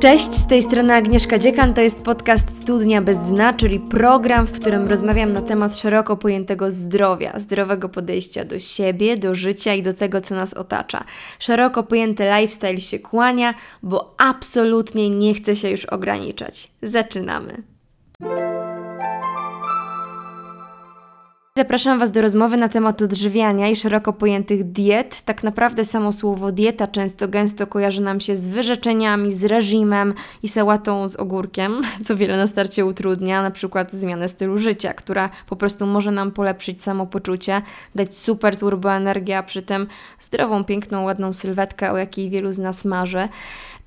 Cześć, z tej strony Agnieszka Dziekan, to jest podcast Studnia bez dna, czyli program, w którym rozmawiam na temat szeroko pojętego zdrowia, zdrowego podejścia do siebie, do życia i do tego, co nas otacza. Szeroko pojęty lifestyle się kłania, bo absolutnie nie chce się już ograniczać. Zaczynamy. Zapraszam Was do rozmowy na temat odżywiania i szeroko pojętych diet. Tak naprawdę samo słowo dieta często gęsto kojarzy nam się z wyrzeczeniami, z reżimem i sałatą z ogórkiem, co wiele na starcie utrudnia, na przykład zmianę stylu życia, która po prostu może nam polepszyć samopoczucie, dać super turboenergię, a przy tym zdrową, piękną, ładną sylwetkę, o jakiej wielu z nas marzy.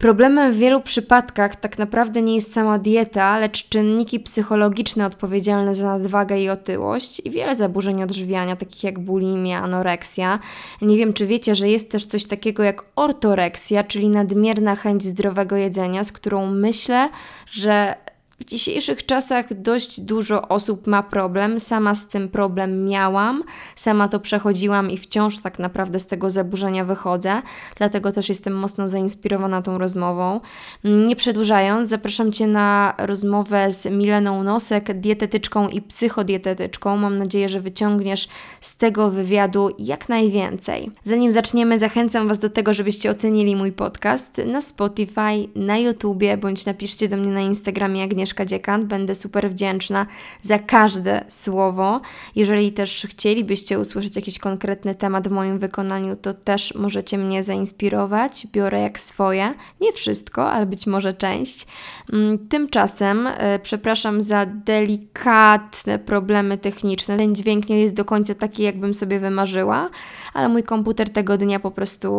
Problemem w wielu przypadkach tak naprawdę nie jest sama dieta, lecz czynniki psychologiczne odpowiedzialne za nadwagę i otyłość i wiele zaburzeń odżywiania, takich jak bulimia, anoreksja. Nie wiem, czy wiecie, że jest też coś takiego jak ortoreksja, czyli nadmierna chęć zdrowego jedzenia, z którą myślę, że w dzisiejszych czasach dość dużo osób ma problem. Sama z tym problem miałam, sama to przechodziłam i wciąż tak naprawdę z tego zaburzenia wychodzę. Dlatego też jestem mocno zainspirowana tą rozmową. Nie przedłużając, zapraszam Cię na rozmowę z Mileną Nosek, dietetyczką i psychodietetyczką. Mam nadzieję, że wyciągniesz z tego wywiadu jak najwięcej. Zanim zaczniemy, zachęcam Was do tego, żebyście ocenili mój podcast na Spotify, na YouTubie, bądź napiszcie do mnie na Instagramie Agnieszka Agnieszka Dziekan. Będę super wdzięczna za każde słowo. Jeżeli też chcielibyście usłyszeć jakiś konkretny temat w moim wykonaniu, to też możecie mnie zainspirować. Biorę jak swoje. Nie wszystko, ale być może część. Mm, tymczasem e, przepraszam za delikatne problemy techniczne. Ten dźwięk nie jest do końca taki, jakbym sobie wymarzyła, ale mój komputer tego dnia po prostu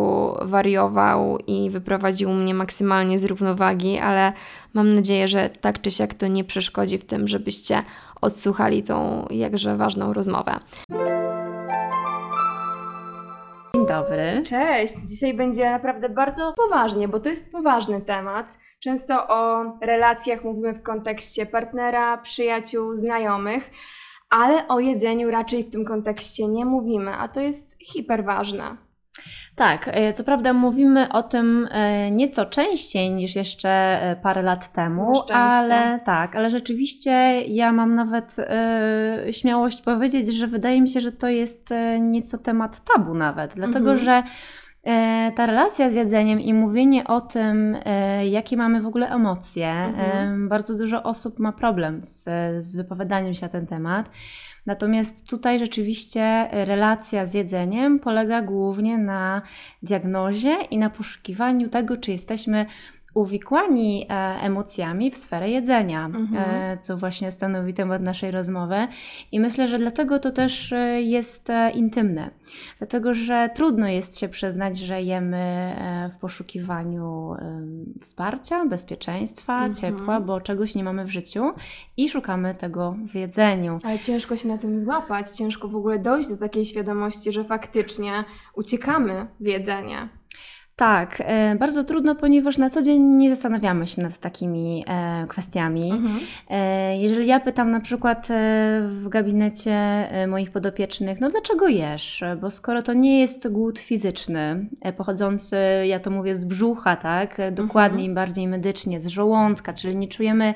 wariował i wyprowadził mnie maksymalnie z równowagi, ale Mam nadzieję, że tak czy siak to nie przeszkodzi w tym, żebyście odsłuchali tą jakże ważną rozmowę. Dzień dobry. Cześć. Dzisiaj będzie naprawdę bardzo poważnie, bo to jest poważny temat. Często o relacjach mówimy w kontekście partnera, przyjaciół, znajomych, ale o jedzeniu raczej w tym kontekście nie mówimy, a to jest hiperważne. Tak, e, co prawda mówimy o tym e, nieco częściej niż jeszcze e, parę lat temu, ale tak, ale rzeczywiście ja mam nawet e, śmiałość powiedzieć, że wydaje mi się, że to jest nieco temat tabu nawet, dlatego mhm. że ta relacja z jedzeniem i mówienie o tym, jakie mamy w ogóle emocje, mhm. bardzo dużo osób ma problem z, z wypowiadaniem się na ten temat. Natomiast tutaj rzeczywiście relacja z jedzeniem polega głównie na diagnozie i na poszukiwaniu tego, czy jesteśmy uwikłani e, emocjami w sferę jedzenia, mhm. E, co właśnie stanowi temat naszej rozmowy. I myślę, że dlatego to też e, jest intymne, dlatego że trudno jest się przyznać, że jemy w poszukiwaniu wsparcia, bezpieczeństwa, mhm. ciepła, bo czegoś nie mamy w życiu i szukamy tego w jedzeniu. Ale ciężko się na tym złapać, ciężko w ogóle dojść do takiej świadomości, że faktycznie uciekamy w jedzenie. Tak, e, bardzo trudno, ponieważ na co dzień nie zastanawiamy się nad takimi e, kwestiami. Mhm. E, jeżeli ja pytam na przykład w gabinecie moich podopiecznych, no dlaczego jesz? Bo skoro to nie jest głód fizyczny, pochodzący, ja to mówię z brzucha, tak, dokładniej, mhm. bardziej medycznie, z żołądka, czyli nie czujemy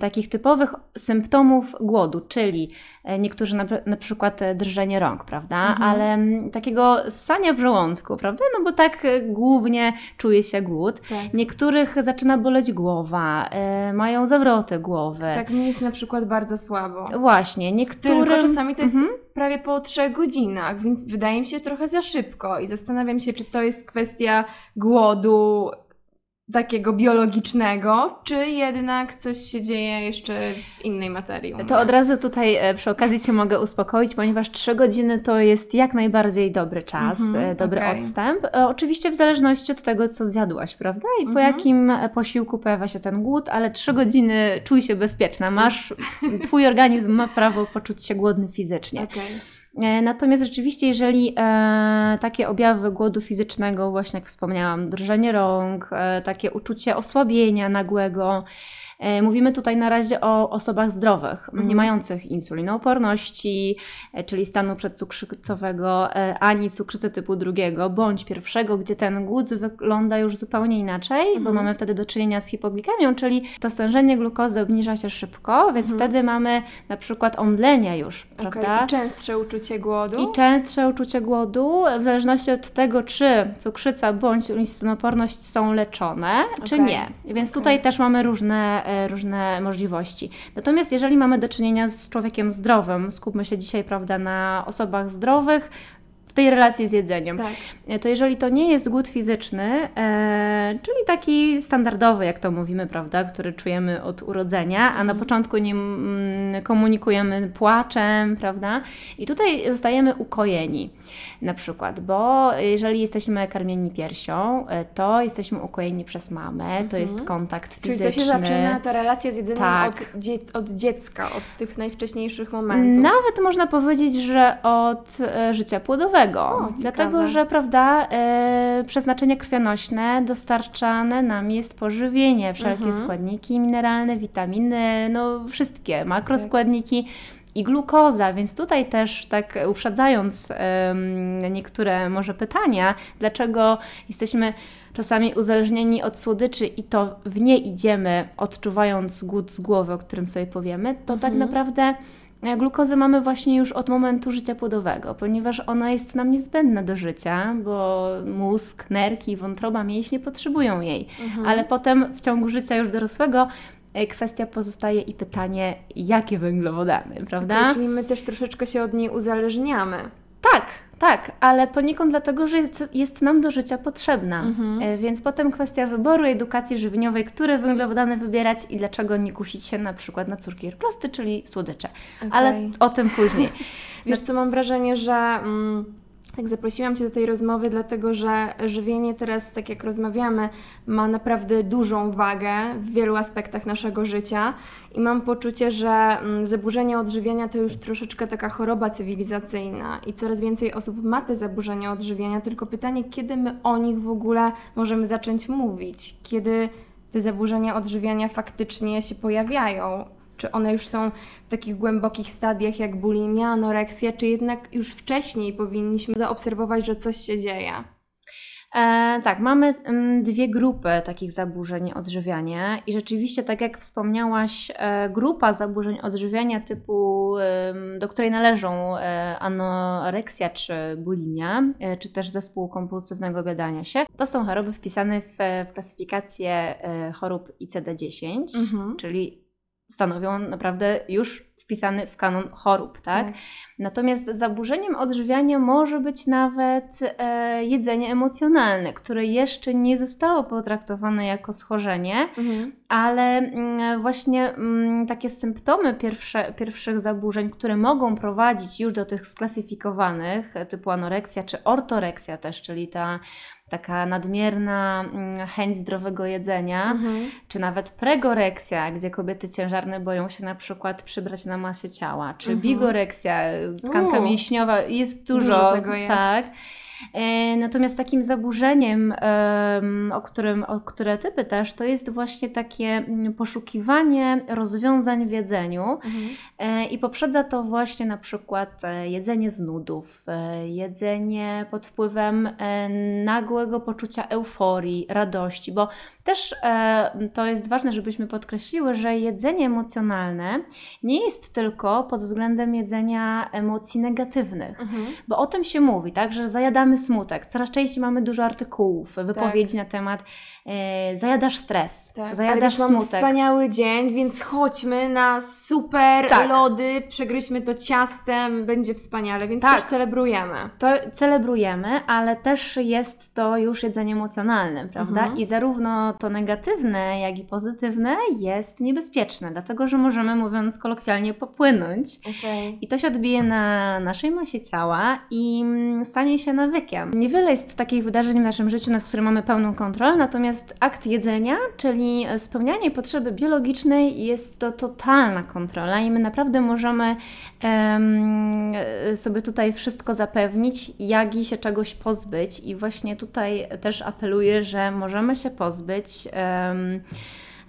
takich typowych symptomów głodu, czyli e, niektórzy na, na przykład e, drżenie rąk, prawda? Mhm. Ale takiego ssania w żołądku, prawda? No bo tak e, głównie czuje się głód. Tak. Niektórych zaczyna boleć głowa, mają zawroty głowy. Tak mi jest na przykład bardzo słabo. Właśnie, niektórym... Tylko czasami to jest mhm. prawie po trzech godzinach, więc wydaje mi się trochę za szybko i zastanawiam się, czy to jest kwestia głodu, takiego biologicznego, czy jednak coś się dzieje jeszcze w innej materii? To od razu tutaj e, przy okazji Cię mogę uspokoić, ponieważ 3 godziny to jest jak najbardziej dobry czas, mm-hmm, dobry okay. odstęp. E, oczywiście w zależności od tego, co zjadłaś, prawda? I mm-hmm. po mhm. jakim posiłku pojawia się ten głód, ale 3 godziny czuj się bezpieczna. Masz, Twój organizm ma prawo poczuć się głodny fizycznie. Okay. E, natomiast rzeczywiście, jeżeli e, takie objawy głodu fizycznego, właśnie jak wspomniałam, drżenie rąk, e, takie uczucie osłabienia nagłego, mówimy tutaj na razie o osobach zdrowych, Mhm. nie mających insulinooporności, e, czyli stanu przedcukrzycowego, e, ani cukrzycy typu drugiego bądź pierwszego, gdzie ten głód wygląda już zupełnie inaczej, bo Mhm. mamy wtedy do czynienia z hipoglikemią, czyli to stężenie glukozy obniża się szybko, więc Mhm. wtedy mamy na przykład omdlenie już, prawda? I częstsze uczucie głodu. I częstsze uczucie głodu, w zależności od tego, czy cukrzyca bądź insulinoporność są leczone, czy Okej, nie. Więc okej. tutaj też mamy różne, e, różne możliwości. Natomiast jeżeli mamy do czynienia z człowiekiem zdrowym, skupmy się dzisiaj, prawda, na osobach zdrowych, w tej relacji z jedzeniem, Tak. e, to jeżeli to nie jest głód fizyczny, e, czyli taki standardowy, jak to mówimy, prawda, który czujemy od urodzenia, a na Mhm. początku nim mm, komunikujemy płaczem, prawda, i tutaj zostajemy ukojeni na przykład, bo jeżeli jesteśmy karmieni piersią, e, to jesteśmy ukojeni przez mamę, to jest kontakt Czyli fizyczny. to się zaczyna ta relacja z jedzeniem Tak. od, dzie- od dziecka, od tych najwcześniejszych momentów. Nawet można powiedzieć, że od e, życia płodowego. O. Dlatego, że prawda, e, przeznaczenie krwionośne dostarczane nam jest pożywienie, wszelkie Mhm. składniki mineralne, witaminy, no wszystkie, makroskładniki. I glukoza, więc tutaj też tak uprzedzając niektóre może pytania, dlaczego jesteśmy czasami uzależnieni od słodyczy i to w nie idziemy, odczuwając głód z głowy, o którym sobie powiemy, to tak Mhm. naprawdę e, glukozę mamy właśnie już od momentu życia płodowego, ponieważ ona jest nam niezbędna do życia, bo mózg, nerki, wątroba, mięśnie potrzebują jej. Mhm. Ale potem w ciągu życia już dorosłego e, kwestia pozostaje i pytanie, jakie węglowodany, prawda? Okej, czyli my też troszeczkę się od niej uzależniamy. Tak, tak, ale poniekąd dlatego, że jest, jest nam do życia potrzebna. Mhm. E, Więc potem kwestia wyboru edukacji żywieniowej, które węglowodany wybierać i dlaczego nie kusić się na przykład na cukierki prosty, czyli słodycze. Ale Okej. o tym później. Wiesz co, mam wrażenie, że mm, tak zaprosiłam Cię do tej rozmowy, dlatego że żywienie teraz, tak jak rozmawiamy, ma naprawdę dużą wagę w wielu aspektach naszego życia i mam poczucie, że mm, zaburzenia odżywiania to już troszeczkę taka choroba cywilizacyjna i coraz więcej osób ma te zaburzenia odżywiania, tylko pytanie, kiedy my o nich w ogóle możemy zacząć mówić, kiedy te zaburzenia odżywiania faktycznie się pojawiają. Czy one już są w takich głębokich stadiach jak bulimia, anoreksja, czy jednak już wcześniej powinniśmy zaobserwować, że coś się dzieje? E, tak, mamy mm, dwie grupy takich zaburzeń odżywiania i rzeczywiście, tak jak wspomniałaś, e, grupa zaburzeń odżywiania typu, em, do której należą e, anoreksja czy bulimia, e, czy też zespół kompulsywnego obiadania się, to są choroby wpisane w, w klasyfikację e, chorób ICD-10, Mhm. czyli stanowią naprawdę już wpisany w kanon chorób, tak? Natomiast zaburzeniem odżywiania może być nawet e, jedzenie emocjonalne, które jeszcze nie zostało potraktowane jako schorzenie, Mhm. ale mm, właśnie mm, takie symptomy pierwsze, pierwszych zaburzeń, które mogą prowadzić już do tych sklasyfikowanych, e, typu anoreksja czy ortoreksja też, czyli ta taka nadmierna mm, chęć zdrowego jedzenia, Mhm. czy nawet pregoreksja, gdzie kobiety ciężarne boją się na przykład przybrać na masę ciała, czy Mhm. bigoreksja, tkanka U. mięśniowa, jest dużo, Dużo tego jest. tak. E, Natomiast takim zaburzeniem, em, o, którym, o które ty pytasz, to jest właśnie takie mm, poszukiwanie rozwiązań w jedzeniu Mhm. E, I poprzedza to właśnie na przykład e, jedzenie z nudów, jedzenie pod wpływem nagłego poczucia euforii, radości, bo też to jest ważne, żebyśmy podkreśliły, że jedzenie emocjonalne nie jest tylko pod względem jedzenia emocji negatywnych. Mhm. Bo o tym się mówi, tak, że zajadamy smutek. Coraz częściej mamy dużo artykułów, wypowiedzi na temat zajadasz stres, Tak, ale zajadasz mamy smutek. wspaniały dzień, więc chodźmy na super Tak. lody, przegryźmy to ciastem, będzie wspaniale, więc Tak. też celebrujemy. To celebrujemy, ale też jest to już jedzenie emocjonalne, prawda? Mhm. I zarówno to negatywne, jak i pozytywne jest niebezpieczne, dlatego że możemy, mówiąc kolokwialnie, popłynąć. Okay. I to się odbije na naszej masie ciała i mm, stanie się nawykiem. Niewiele jest takich wydarzeń w naszym życiu, nad którymi mamy pełną kontrolę, natomiast akt jedzenia, czyli spełnianie potrzeby biologicznej, jest to totalna kontrola i my naprawdę możemy em, sobie tutaj wszystko zapewnić, jak i się czegoś pozbyć. I właśnie tutaj też apeluję, że możemy się pozbyć em,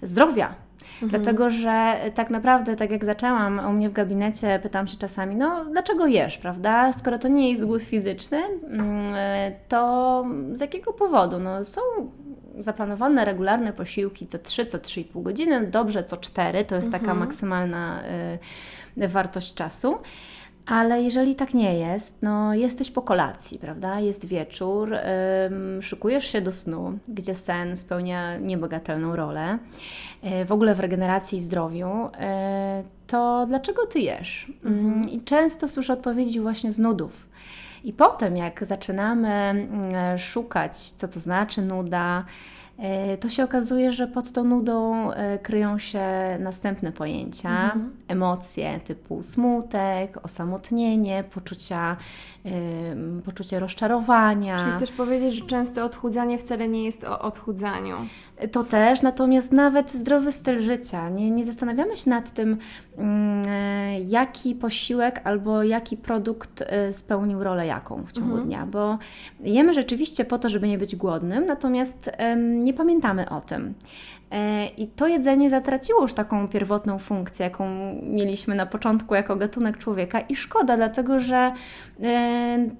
zdrowia. Mhm. Dlatego, że tak naprawdę, tak jak zaczęłam u mnie w gabinecie, pytam się czasami, no dlaczego jesz, prawda? Skoro to nie jest głód fizyczny, mm, to z jakiego powodu? No, są zaplanowane regularne posiłki co 3, co 3,5 godziny, dobrze co 4, to jest taka mhm. maksymalna y, wartość czasu. Ale jeżeli tak nie jest, no jesteś po kolacji, prawda? Jest wieczór, ym, szykujesz się do snu, gdzie sen spełnia niebagatelną rolę, yy, w ogóle w regeneracji i zdrowiu, yy, to dlaczego ty jesz? Mhm. I często słyszę odpowiedzi właśnie z nudów. I potem, jak zaczynamy yy, szukać, co to znaczy nuda, E, to się okazuje, że pod tą nudą e, kryją się następne pojęcia, mhm. emocje typu smutek, osamotnienie, poczucia poczucie rozczarowania. Czyli chcesz powiedzieć, że często odchudzanie wcale nie jest o odchudzaniu? To też, natomiast nawet zdrowy styl życia. Nie, nie zastanawiamy się nad tym, e, jaki posiłek albo jaki produkt e, spełnił rolę jaką w ciągu mhm. dnia, bo jemy rzeczywiście po to, żeby nie być głodnym, natomiast nie pamiętamy o tym. E, I to jedzenie zatraciło już taką pierwotną funkcję, jaką mieliśmy na początku jako gatunek człowieka, i szkoda, dlatego że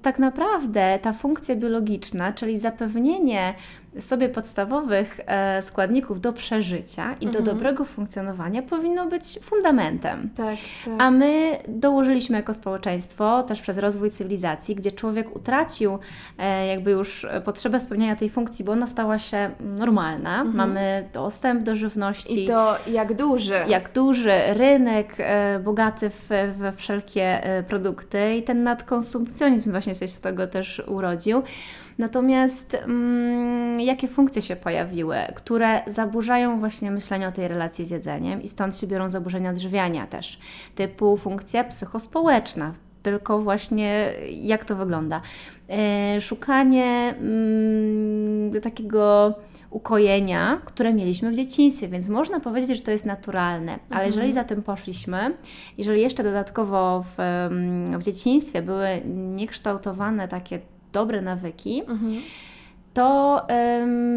tak naprawdę ta funkcja biologiczna, czyli zapewnienie sobie podstawowych e, składników do przeżycia i mhm. do dobrego funkcjonowania powinno być fundamentem. Tak, tak. A my dołożyliśmy jako społeczeństwo, też przez rozwój cywilizacji, gdzie człowiek utracił e, jakby już potrzebę spełniania tej funkcji, bo ona stała się normalna. Mhm. Mamy dostęp do żywności. I to jak duży. Jak duży rynek, e, bogaty w, we wszelkie e, produkty i ten nadkonsumpcjonizm właśnie się z tego też urodził. Natomiast mm, jakie funkcje się pojawiły, które zaburzają właśnie myślenie o tej relacji z jedzeniem i stąd się biorą zaburzenia odżywiania też, typu funkcja psychospołeczna, tylko właśnie jak to wygląda. E, szukanie mm, takiego ukojenia, które mieliśmy w dzieciństwie, więc można powiedzieć, że to jest naturalne. Ale mhm. jeżeli za tym poszliśmy, jeżeli jeszcze dodatkowo w, w dzieciństwie były niekształtowane takie dobre nawyki, mhm. to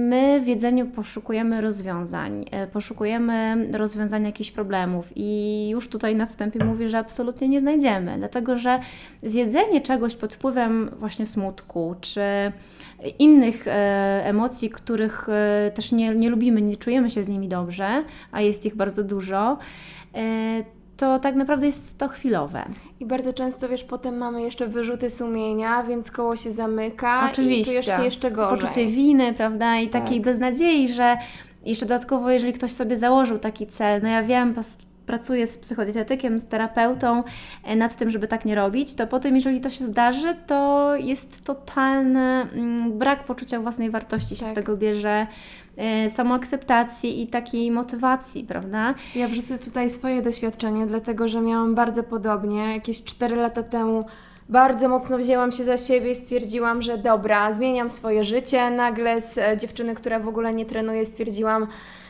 my w jedzeniu poszukujemy rozwiązań, e, poszukujemy rozwiązania jakichś problemów i już tutaj na wstępie mówię, że absolutnie nie znajdziemy, dlatego że zjedzenie czegoś pod wpływem właśnie smutku czy innych e, emocji, których e, też nie, nie lubimy, nie czujemy się z nimi dobrze, a jest ich bardzo dużo, to tak naprawdę jest to chwilowe. I bardzo często, wiesz, potem mamy jeszcze wyrzuty sumienia, więc koło się zamyka Oczywiście. i czujesz się jeszcze gorzej. Poczucie winy, prawda, i takiej tak. beznadziei, że jeszcze dodatkowo, jeżeli ktoś sobie założył taki cel, no ja wiem, pracuję z psychodietetykiem, z terapeutą e, nad tym, żeby tak nie robić, to potem, jeżeli to się zdarzy, to jest totalny mm, brak poczucia własnej wartości się tak. z tego bierze, samoakceptacji i takiej motywacji, prawda? Ja wrzucę tutaj swoje doświadczenie, dlatego że miałam bardzo podobnie. Jakieś 4 lata temu bardzo mocno wzięłam się za siebie i stwierdziłam, że dobra, zmieniam swoje życie. Nagle z e, dziewczyny, która w ogóle nie trenuje, stwierdziłam,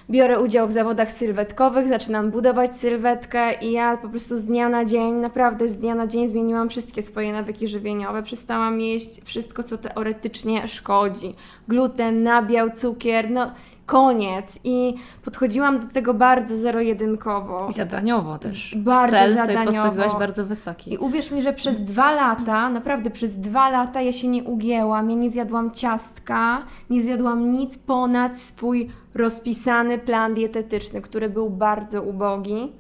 biorę udział w zawodach sylwetkowych, zaczynam budować sylwetkę i ja po prostu z dnia na dzień, naprawdę z dnia na dzień zmieniłam wszystkie swoje nawyki żywieniowe. Przestałam jeść wszystko, co teoretycznie szkodzi. Gluten, nabiał, cukier, no koniec. I podchodziłam do tego bardzo zero-jedynkowo. I zadaniowo też. Bardzo Cel zadaniowo. sobie postawiłaś bardzo wysoki. I uwierz mi, że przez dwa lata, naprawdę przez dwa lata ja się nie ugięłam, ja nie zjadłam ciastka, nie zjadłam nic ponad swój rozpisany plan dietetyczny, który był bardzo ubogi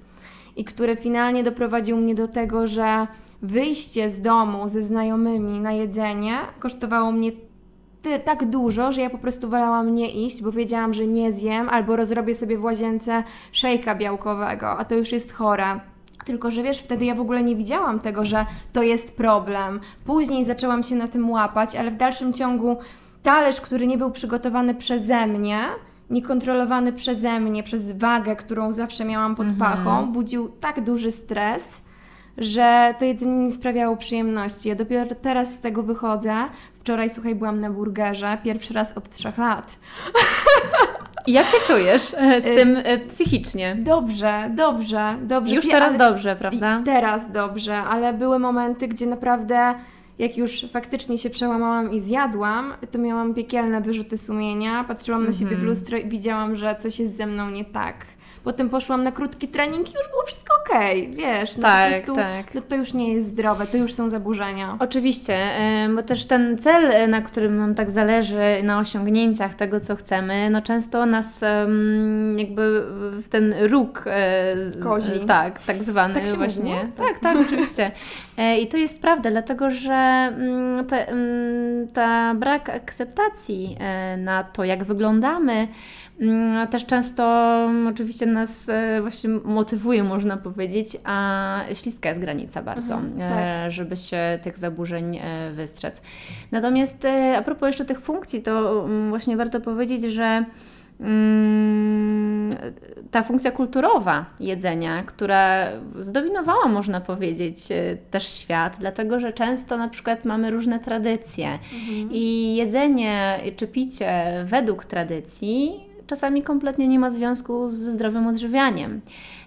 i który finalnie doprowadził mnie do tego, że wyjście z domu ze znajomymi na jedzenie kosztowało mnie tak dużo, że ja po prostu wolałam nie iść, bo wiedziałam, że nie zjem albo rozrobię sobie w łazience szejka białkowego, a to już jest chore. Tylko, że wiesz, wtedy ja w ogóle nie widziałam tego, że to jest problem. Później zaczęłam się na tym łapać, ale w dalszym ciągu talerz, który nie był przygotowany przeze mnie, niekontrolowany przeze mnie, przez wagę, którą zawsze miałam pod mhm. pachą, budził tak duży stres, że to jedzenie nie sprawiało przyjemności. Ja dopiero teraz z tego wychodzę. Wczoraj, słuchaj, byłam na burgerze, pierwszy raz od trzech lat. I jak się czujesz e, z y, tym e, psychicznie? Dobrze, dobrze, dobrze. Już teraz ale... dobrze, prawda? Teraz dobrze, ale były momenty, gdzie naprawdę jak już faktycznie się przełamałam i zjadłam, to miałam piekielne wyrzuty sumienia, patrzyłam na siebie w mhm. lustro i widziałam, że coś jest ze mną nie tak potem poszłam na krótki trening i już było wszystko okej, wiesz, no Tak, po prostu tak. no to już nie jest zdrowe, to już są zaburzenia. Oczywiście, bo też ten cel, e, na którym nam tak zależy, na osiągnięciach tego, co chcemy, no często nas jakby w ten róg e, Kozi. tak, tak zwany Tak właśnie. Tak, tak, oczywiście. E, I to jest prawda, dlatego że mm, mm, ta brak akceptacji na to, jak wyglądamy, też często mm, oczywiście nas e, właśnie motywuje, można powiedzieć, a śliska jest granica bardzo, Mhm, e, tak. żeby się tych zaburzeń e, wystrzec. Natomiast a propos jeszcze tych funkcji, to mm, właśnie warto powiedzieć, że mm, ta funkcja kulturowa jedzenia, która zdominowała, można powiedzieć, też świat, dlatego że często na przykład mamy różne tradycje Mhm. i jedzenie czy picie według tradycji czasami kompletnie nie ma związku ze zdrowym odżywianiem.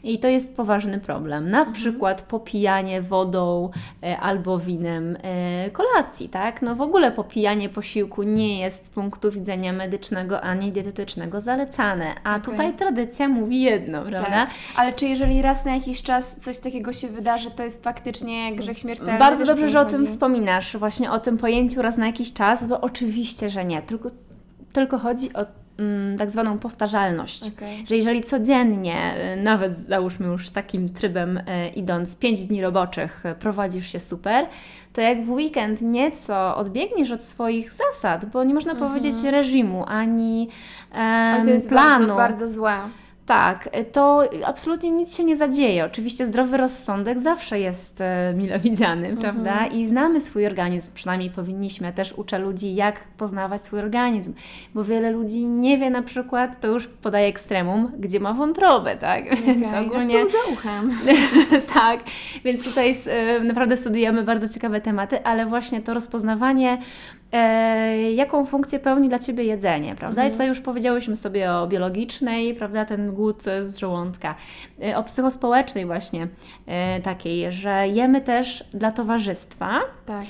I to jest poważny problem. Na przykład popijanie wodą e, albo winem e, kolacji, tak? No w ogóle popijanie posiłku nie jest z punktu widzenia medycznego ani dietetycznego zalecane, a Okej. tutaj tradycja mówi jedno, prawda? Tak. Ale czy jeżeli raz na jakiś czas coś takiego się wydarzy, to jest faktycznie grzech śmiertelny? Bardzo dobrze, że o tym wspominasz, właśnie o tym pojęciu raz na jakiś czas, bo oczywiście, że nie, tylko, tylko chodzi o tak zwaną powtarzalność. Okej. Że jeżeli codziennie, y, nawet załóżmy już takim trybem y, idąc 5 dni roboczych, y, prowadzisz się super, to jak w weekend nieco odbiegniesz od swoich zasad, bo nie można powiedzieć reżimu ani em, to jest planu. bardzo, bardzo złe. Tak, to absolutnie nic się nie zadzieje. Oczywiście zdrowy rozsądek zawsze jest e, mile widziany, prawda? I znamy swój organizm, przynajmniej powinniśmy. Też uczę ludzi, jak poznawać swój organizm, bo wiele ludzi nie wie na przykład, to już podaje ekstremum, gdzie ma wątrobę, tak? Więc Okej, ogólnie Jak tu za uchem. tak, więc tutaj e, naprawdę studiujemy bardzo ciekawe tematy, ale właśnie to rozpoznawanie, e, jaką funkcję pełni dla Ciebie jedzenie, prawda? I tutaj już powiedziałyśmy sobie o biologicznej, prawda, ten głód z żołądka, e, o psychospołecznej właśnie e, takiej, że jemy też dla towarzystwa, Tak.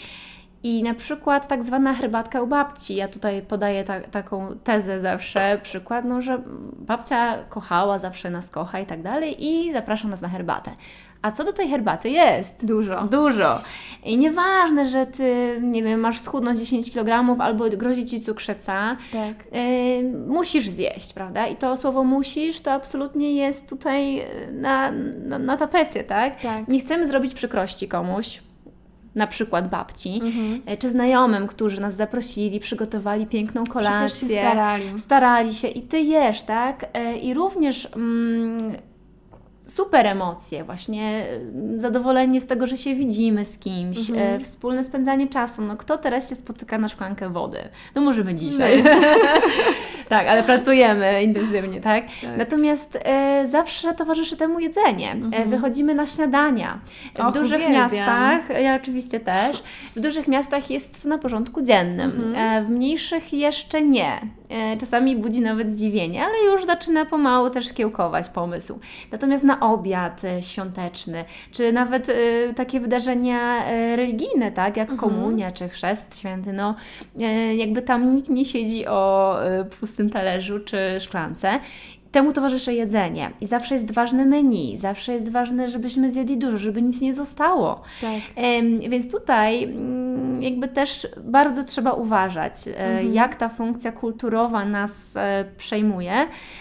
i na przykład tak zwana herbatka u babci. Ja tutaj podaję ta, taką tezę zawsze, przykład, no, że babcia kochała, zawsze nas kocha i tak dalej i zaprasza nas na herbatę. A co do tej herbaty jest? Dużo. Dużo. I nieważne, że ty, nie wiem, masz schudnąć 10 kg albo grozi ci cukrzyca, Tak. Yy, musisz zjeść, prawda? I to słowo musisz to absolutnie jest tutaj yy, na, na, na tapecie, tak? Tak. Nie chcemy zrobić przykrości komuś, na przykład babci, Mhm. e, czy znajomym, którzy nas zaprosili, przygotowali piękną kolację. Przecież się starali. Starali się i ty jesz, tak? E, I również mm, super emocje, właśnie zadowolenie z tego, że się widzimy z kimś, Mhm. e, wspólne spędzanie czasu. No kto teraz się spotyka na szklankę wody? No możemy dzisiaj. tak, ale pracujemy intensywnie, tak? Tak. Natomiast e, zawsze towarzyszy temu jedzenie. E, Mhm. wychodzimy na śniadania. W Och, dużych uwielbiam. miastach, ja oczywiście też, w dużych miastach jest to na porządku dziennym. Mhm. E, w mniejszych jeszcze nie. E, czasami budzi nawet zdziwienie, ale już zaczyna pomału też kiełkować pomysł. Natomiast na obiad e, świąteczny, czy nawet e, takie wydarzenia religijne, tak, jak Mhm. komunia czy chrzest święty, no jakby tam nikt nie siedzi o pustym talerzu czy szklance. Temu towarzyszy jedzenie i zawsze jest ważne menu, zawsze jest ważne, żebyśmy zjedli dużo, żeby nic nie zostało. Tak. Więc tutaj mm, jakby też bardzo trzeba uważać, e, Mhm. jak ta funkcja kulturowa nas e, przejmuje,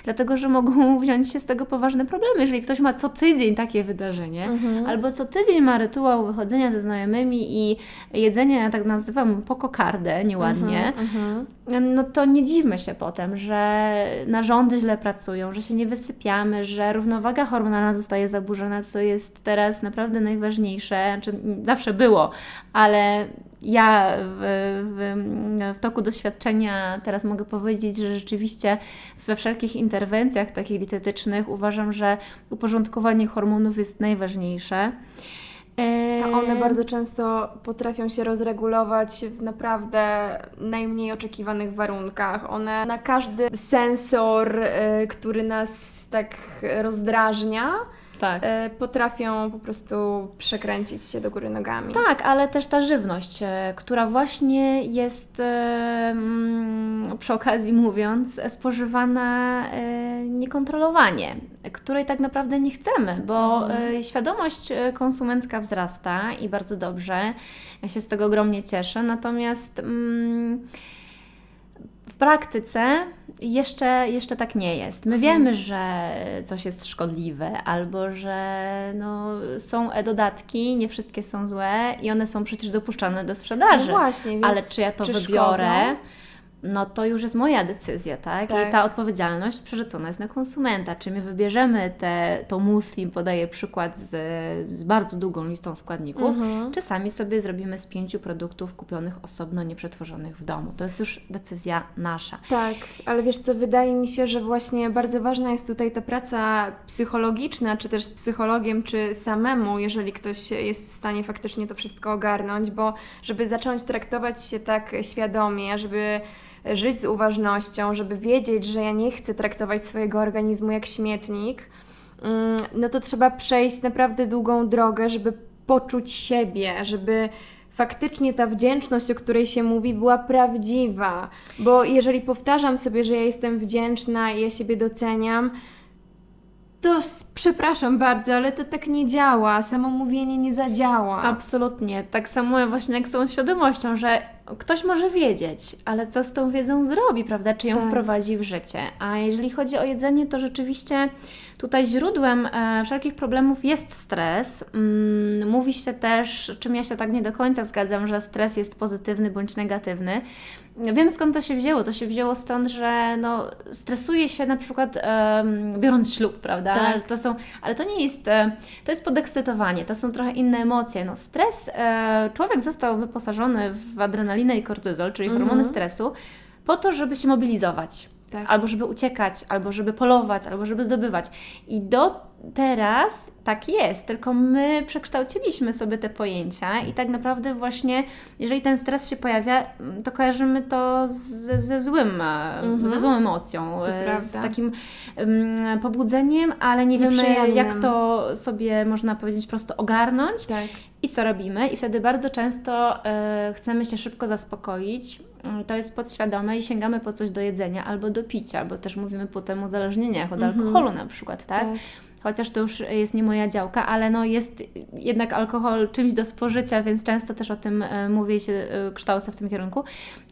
dlatego że mogą wziąć się z tego poważne problemy. Jeżeli ktoś ma co tydzień takie wydarzenie, Mhm. albo co tydzień ma rytuał wychodzenia ze znajomymi i jedzenia, ja tak nazywam, po kokardę, nieładnie, Mhm. Mhm. no to nie dziwmy się potem, że narządy źle pracują, że się nie wysypiamy, że równowaga hormonalna zostaje zaburzona, co jest teraz naprawdę najważniejsze, znaczy zawsze było, ale ja w, w, w toku doświadczenia teraz mogę powiedzieć, że rzeczywiście we wszelkich interwencjach takich dietetycznych uważam, że uporządkowanie hormonów jest najważniejsze. A one bardzo często potrafią się rozregulować w naprawdę najmniej oczekiwanych warunkach. One na każdy sensor, y, który nas tak rozdrażnia, tak. y, potrafią po prostu przekręcić się do góry nogami. Tak, ale też ta żywność, e, która właśnie jest, e, mm, przy okazji mówiąc, spożywana e, niekontrolowanie, której tak naprawdę nie chcemy, bo Mhm. e, świadomość e, konsumencka wzrasta i bardzo dobrze. Ja się z tego ogromnie cieszę. Natomiast mm, w praktyce jeszcze, jeszcze tak nie jest. My Mhm. wiemy, że coś jest szkodliwe, albo że no, są e-dodatki, nie wszystkie są złe i one są przecież dopuszczane do sprzedaży. No właśnie, więc Ale czy ja to czy wybiorę? szkodzą? No to już jest moja decyzja, tak? Tak. I ta odpowiedzialność przerzucona jest na konsumenta. Czy my wybierzemy te, to muslim, podaję przykład z, z bardzo długą listą składników, Mhm. czy sami sobie zrobimy z pięciu produktów kupionych osobno, nieprzetworzonych w domu. To jest już decyzja nasza. Tak, ale wiesz co, wydaje mi się, że właśnie bardzo ważna jest tutaj ta praca psychologiczna, czy też z psychologiem, czy samemu, jeżeli ktoś jest w stanie faktycznie to wszystko ogarnąć, bo żeby zacząć traktować się tak świadomie, żeby żyć z uważnością, żeby wiedzieć, że ja nie chcę traktować swojego organizmu jak śmietnik, mm, no to trzeba przejść naprawdę długą drogę, żeby poczuć siebie, żeby faktycznie ta wdzięczność, o której się mówi, była prawdziwa. Bo jeżeli powtarzam sobie, że ja jestem wdzięczna i ja siebie doceniam, to przepraszam bardzo, ale to tak nie działa. Samo mówienie nie zadziała. Absolutnie. Tak samo właśnie jak z tą świadomością, że ktoś może wiedzieć, ale co z tą wiedzą zrobi, prawda? Czy ją Tak. wprowadzi w życie. A jeżeli chodzi o jedzenie, to rzeczywiście tutaj źródłem e, wszelkich problemów jest stres. Mm, mówi się też, czym ja się tak nie do końca zgadzam, że stres jest pozytywny bądź negatywny. Wiem skąd to się wzięło. To się wzięło stąd, że no, stresuje się na przykład em, biorąc ślub, prawda? Tak. To są, ale to nie jest, e, to jest podekscytowanie, to są trochę inne emocje. No, stres, e, człowiek został wyposażony w adrenalinę i kortyzol, czyli Mhm. hormony stresu, po to, żeby się mobilizować. Tak. Albo żeby uciekać, albo żeby polować, albo żeby zdobywać. I do teraz tak jest, tylko my przekształciliśmy sobie te pojęcia i tak naprawdę właśnie, jeżeli ten stres się pojawia, mm, to kojarzymy to ze, ze złym, e, Mhm. ze złą emocją, To e, z prawda. takim em, pobudzeniem, ale nie wiemy Nieprzyjemnym. jak to sobie, można powiedzieć, prosto ogarnąć. Tak. I co robimy? I wtedy bardzo często e, chcemy się szybko zaspokoić. E, To jest podświadome i sięgamy po coś do jedzenia albo do picia, bo też mówimy potem o uzależnieniach od Mhm. alkoholu na przykład, tak? Tak. Chociaż to już jest nie moja działka, ale no jest jednak alkohol czymś do spożycia, więc często też o tym e, mówię i się e, kształcę w tym kierunku.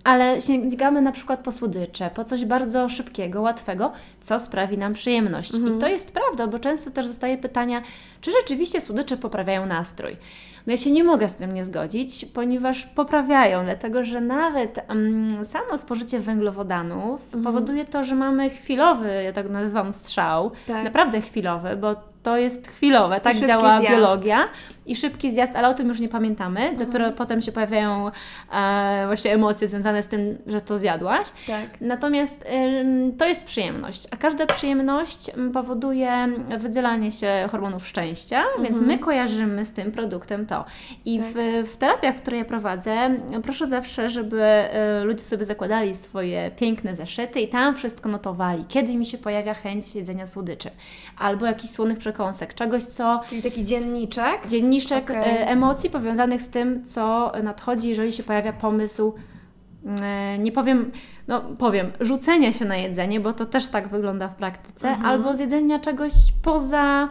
Ale sięgamy na przykład po słodycze, po coś bardzo szybkiego, łatwego, co sprawi nam przyjemność. Mhm. I to jest prawda, bo często też dostaję pytania, czy rzeczywiście słodycze poprawiają nastrój. No ja się nie mogę z tym nie zgodzić, ponieważ poprawiają, dlatego że nawet mm, samo spożycie węglowodanów Mhm. powoduje to, że mamy chwilowy, ja tak nazywam strzał, Tak. naprawdę chwilowy, bo to jest chwilowe, tak działa zjazd. biologia i szybki zjazd, ale o tym już nie pamiętamy. Mhm. Dopiero potem się pojawiają e, właśnie emocje związane z tym, że to zjadłaś. Tak. Natomiast to jest przyjemność, a każda przyjemność powoduje wydzielanie się hormonów szczęścia, więc my kojarzymy z tym produktem to. I w, w terapiach, które ja prowadzę, proszę zawsze, żeby y, ludzie sobie zakładali swoje piękne zeszyty i tam wszystko notowali, kiedy mi się pojawia chęć jedzenia słodyczy, albo jakichś słonych przekąsek, czegoś, co Czyli taki dzienniczek. dzienniczek Okej. e, emocji powiązanych z tym, co nadchodzi, jeżeli się pojawia pomysł, e, nie powiem, no powiem, rzucenia się na jedzenie, bo to też tak wygląda w praktyce, Mhm. albo zjedzenia czegoś poza.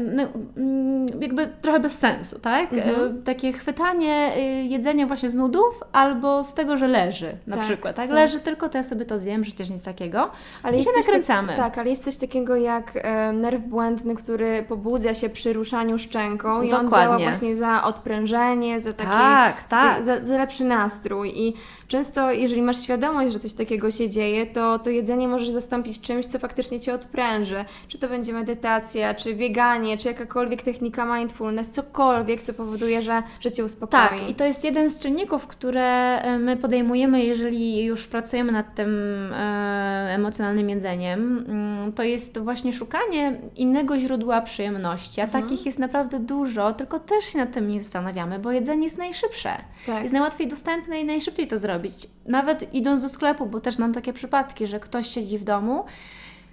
No, mm, jakby trochę bez sensu, tak? Mhm. Takie chwytanie y, jedzenia właśnie z nudów albo z tego, że leży na Tak, przykład, tak? tak. Leży tylko, to ja sobie to zjem, przecież nic takiego. I jest się coś nakręcamy. Tak, tak, ale jest coś takiego jak e, nerw błędny, który pobudza się przy ruszaniu szczęką i on Dokładnie. działa właśnie za odprężenie, za taki Tak, tak. Za, za lepszy nastrój i często jeżeli masz świadomość, że coś takiego się dzieje, to to jedzenie możesz zastąpić czymś, co faktycznie Cię odpręży. Czy to będzie medytacja, czy bieganie, czy jakakolwiek technika mindfulness, cokolwiek, co powoduje, że, że Cię uspokoi. Tak, i to jest jeden z czynników, które e, my podejmujemy, jeżeli już pracujemy nad tym e, emocjonalnym jedzeniem. Mm, To jest właśnie szukanie innego źródła przyjemności, a Mhm. takich jest naprawdę dużo, tylko też się nad tym nie zastanawiamy, bo jedzenie jest najszybsze. Tak. Jest najłatwiej dostępne i najszybciej to zrobić. Nawet idąc do sklepu, bo też mam takie przypadki, że ktoś siedzi w domu,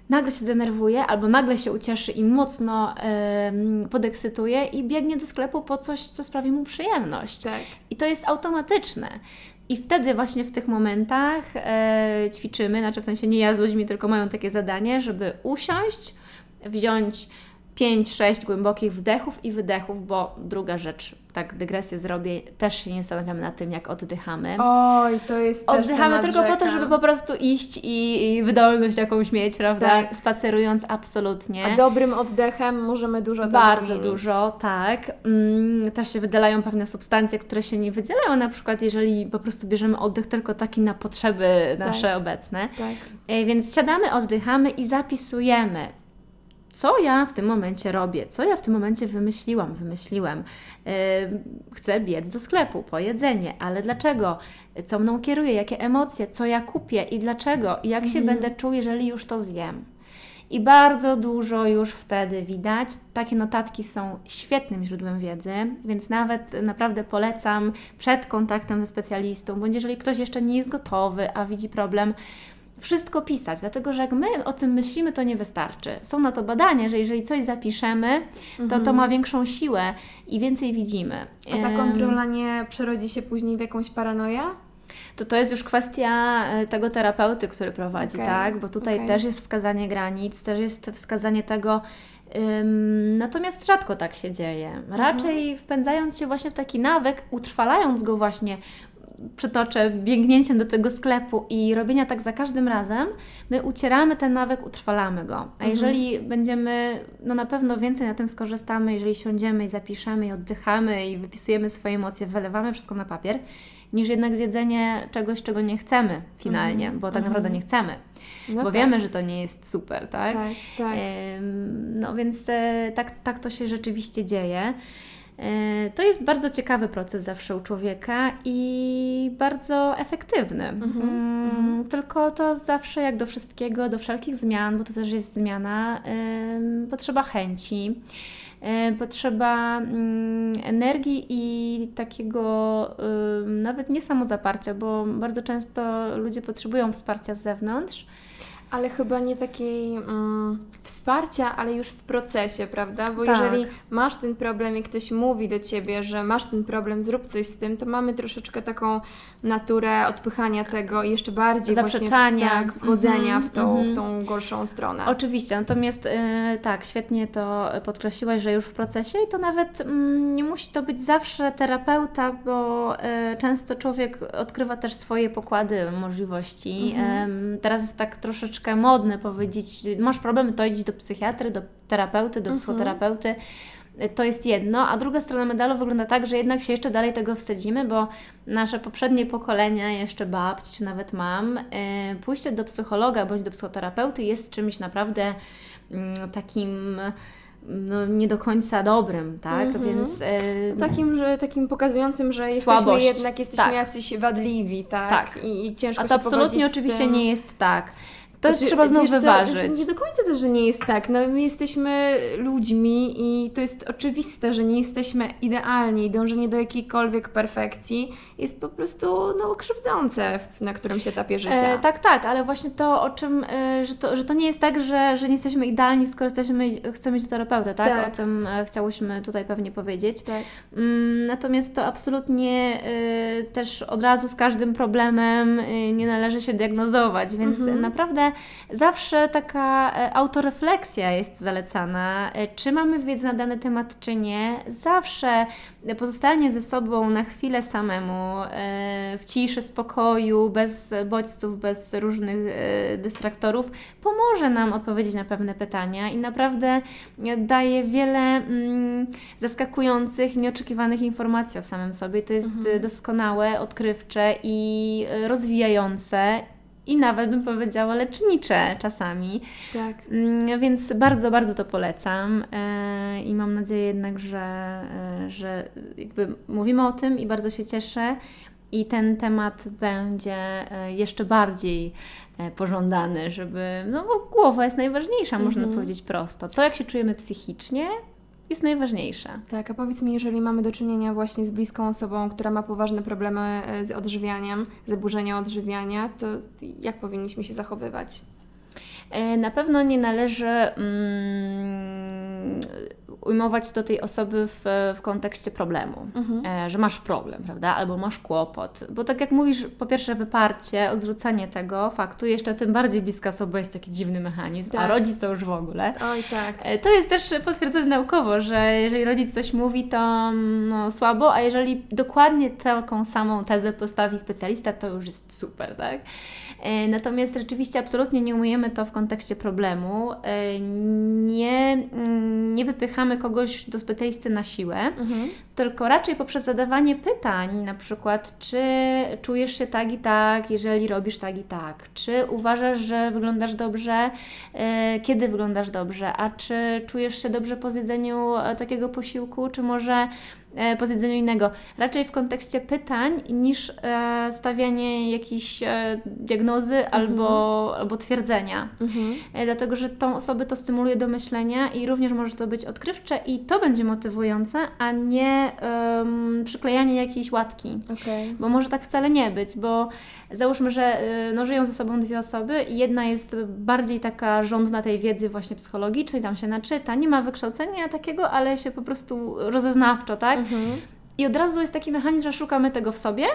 nagle się zdenerwuje albo nagle się ucieszy i mocno em, podekscytuje i biegnie do sklepu po coś, co sprawi mu przyjemność. Tak. I to jest automatyczne. I wtedy właśnie w tych momentach e, ćwiczymy, znaczy w sensie nie ja z ludźmi, tylko mają takie zadanie, żeby usiąść, wziąć 5-6 głębokich wdechów i wydechów, bo druga rzecz, tak dygresję zrobię, też się nie zastanawiamy nad tym, jak oddychamy. Oj, to jest Oddychamy tylko po to, rzeka. żeby po prostu iść i, i wydolność jakąś mieć, prawda? Tak. Spacerując absolutnie. A dobrym oddechem możemy dużo Bardzo dużo, tak. Mm, też się wydzielają pewne substancje, które się nie wydzielają, na przykład jeżeli po prostu bierzemy oddech tylko taki na potrzeby nasze obecne. Tak. E, Więc siadamy, oddychamy i zapisujemy. Co ja w tym momencie robię? Co ja w tym momencie wymyśliłam? Wymyśliłem. Yy, chcę biec do sklepu po jedzenie, ale dlaczego? Co mną kieruje? Jakie emocje? Co ja kupię i dlaczego? I jak się będę czuł, jeżeli już to zjem? I bardzo dużo już wtedy widać. Takie notatki są świetnym źródłem wiedzy, więc nawet naprawdę polecam przed kontaktem ze specjalistą, bądź jeżeli ktoś jeszcze nie jest gotowy, a widzi problem, wszystko pisać, dlatego że jak my o tym myślimy, to nie wystarczy. Są na to badania, że jeżeli coś zapiszemy, to to ma większą siłę i więcej widzimy. A ta kontrola nie przerodzi się później w jakąś paranoję? to to jest już kwestia e, tego terapeuty, który prowadzi, Okej, tak? Bo tutaj okej. też jest wskazanie granic, też jest wskazanie tego. ym, natomiast rzadko tak się dzieje. Mhm. Raczej wpędzając się właśnie w taki nawyk, utrwalając go właśnie, przytoczę, biegnięciem do tego sklepu i robienia tak za każdym razem, my ucieramy ten nawyk, utrwalamy go. A Mhm. jeżeli będziemy, no na pewno więcej na tym skorzystamy, jeżeli siądziemy i zapiszemy i oddychamy i wypisujemy swoje emocje, wylewamy wszystko na papier, niż jednak zjedzenie czegoś, czego nie chcemy finalnie, bo tak naprawdę nie chcemy, No bo tak. wiemy, że to nie jest super, tak? Tak, tak. No więc e, tak, tak to się rzeczywiście dzieje. E, To jest bardzo ciekawy proces zawsze u człowieka i bardzo efektywny. Mm, Tylko to zawsze, jak do wszystkiego, do wszelkich zmian, bo to też jest zmiana, potrzeba chęci. e, Potrzeba mm, energii i takiego nawet nie samozaparcia, bo bardzo często ludzie potrzebują wsparcia z zewnątrz. Ale chyba nie takiej mm, wsparcia, ale już w procesie, prawda? Bo Tak. jeżeli masz ten problem i ktoś mówi do ciebie, że masz ten problem, zrób coś z tym, to mamy troszeczkę taką naturę odpychania tego i jeszcze bardziej Zaprzeczania. Właśnie, tak, wchodzenia Mhm, w, tą, mhm. w tą gorszą stronę. Oczywiście, natomiast e, tak, świetnie to podkreśliłaś, że już w procesie i to nawet mm, nie musi to być zawsze terapeuta, bo e, często człowiek odkrywa też swoje pokłady możliwości. Em, teraz jest tak troszeczkę modne powiedzieć, masz problem, to idź do psychiatry, do terapeuty, do psychoterapeuty. To jest jedno, a druga strona medalu wygląda tak, że jednak się jeszcze dalej tego wstydzimy, bo nasze poprzednie pokolenia, jeszcze babć czy nawet mam, e, pójście do psychologa bądź do psychoterapeuty jest czymś naprawdę mm, takim no, nie do końca dobrym, tak? Mhm. Więc e, Takim, że, takim pokazującym, że jesteśmy Słabość. jednak jesteśmy Tak. jacyś wadliwi, tak? Tak. I, i ciężko a to absolutnie oczywiście nie jest tak. To Znaczy, trzeba znowu wiesz co, wyważyć. Znaczy, nie do końca też, że nie jest tak. No, my jesteśmy ludźmi i to jest oczywiste, że nie jesteśmy idealni. Dążenie do jakiejkolwiek perfekcji jest po prostu no, krzywdzące na którymś etapie życia. E, tak, tak, ale właśnie to, o czym, e, że, to, że to nie jest tak, że, że nie jesteśmy idealni, skoro jesteśmy, chcemy iść do terapeuty, tak? Tak. O tym e, chciałyśmy tutaj pewnie powiedzieć. Tak. Mm, Natomiast to absolutnie e, też od razu z każdym problemem e, nie należy się diagnozować, więc Mhm. naprawdę zawsze taka e, autorefleksja jest zalecana. E, Czy mamy wiedzę na dany temat, czy nie. Zawsze pozostanie ze sobą na chwilę samemu, e, w ciszy, spokoju, bez bodźców, bez różnych dystraktorów, pomoże nam odpowiedzieć na pewne pytania i naprawdę daje wiele mm, zaskakujących, nieoczekiwanych informacji o samym sobie. To jest e, doskonałe, odkrywcze i rozwijające. I nawet bym powiedziała lecznicze czasami. tak. Mm, Więc bardzo, bardzo to polecam e, i mam nadzieję jednak, że, e, że jakby mówimy o tym i bardzo się cieszę i ten temat będzie e, jeszcze bardziej pożądany, żeby, no bo głowa jest najważniejsza, można Mhm. powiedzieć prosto. To, jak się czujemy psychicznie, jest najważniejsze. Tak, a powiedz mi, jeżeli mamy do czynienia właśnie z bliską osobą, która ma poważne problemy e, z odżywianiem, zaburzenia odżywiania, to jak powinniśmy się zachowywać? E, na pewno nie należy mm, ujmować do tej osoby w, w kontekście problemu, Mhm. e, że masz problem, prawda? Albo masz kłopot. Bo tak jak mówisz, po pierwsze wyparcie, odrzucenie tego faktu, jeszcze tym bardziej bliska osoba jest taki dziwny mechanizm, a Tak. rodzic to już w ogóle. Oj, tak. E, To jest też potwierdzone naukowo, że jeżeli rodzic coś mówi, to no, słabo, a jeżeli dokładnie taką samą tezę postawi specjalista, to już jest super, tak? E, Natomiast rzeczywiście absolutnie nie umujemy to w kontekście problemu. Nie, mm, nie wypychamy kogoś do specjalisty na siłę, Mhm. tylko raczej poprzez zadawanie pytań, na przykład, czy czujesz się tak i tak, jeżeli robisz tak i tak, czy uważasz, że wyglądasz dobrze, e, kiedy wyglądasz dobrze, a czy czujesz się dobrze po zjedzeniu e, takiego posiłku, czy może po zjedzeniu innego. Raczej w kontekście pytań niż e, stawianie jakiejś e, diagnozy albo, albo twierdzenia. Mhm. E, Dlatego, że tą osobę to stymuluje do myślenia i również może to być odkrywcze i to będzie motywujące, a nie przyklejanie jakiejś łatki. Okej. Bo może tak wcale nie być, bo załóżmy, że y, no, żyją ze sobą dwie osoby i jedna jest bardziej taka żądna tej wiedzy właśnie psychologicznej, tam się naczyta, nie ma wykształcenia takiego, ale się po prostu rozeznawczo, tak? Mhm. I od razu jest taki mechanizm, że szukamy tego w sobie,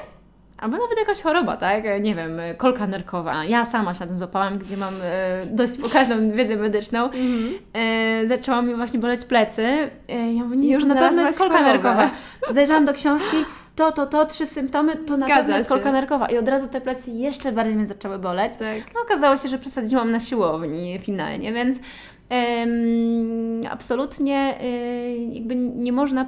albo nawet jakaś choroba, tak? Nie wiem, kolka nerkowa. Ja sama się na tym złapałam, gdzie mam e, dość pokaźną wiedzę medyczną. Mhm. E, zaczęła mi właśnie boleć plecy. E, ja mówię, nie, Już to na pewno jest kolka chorobę. nerkowa. Zajrzałam do książki, to, to, to, trzy symptomy, to na Zgadza pewno jest kolka nerkowa. I od razu te plecy jeszcze bardziej mnie zaczęły boleć. Tak. No, okazało się, że przesadziłam na siłowni finalnie, więc absolutnie y, jakby nie można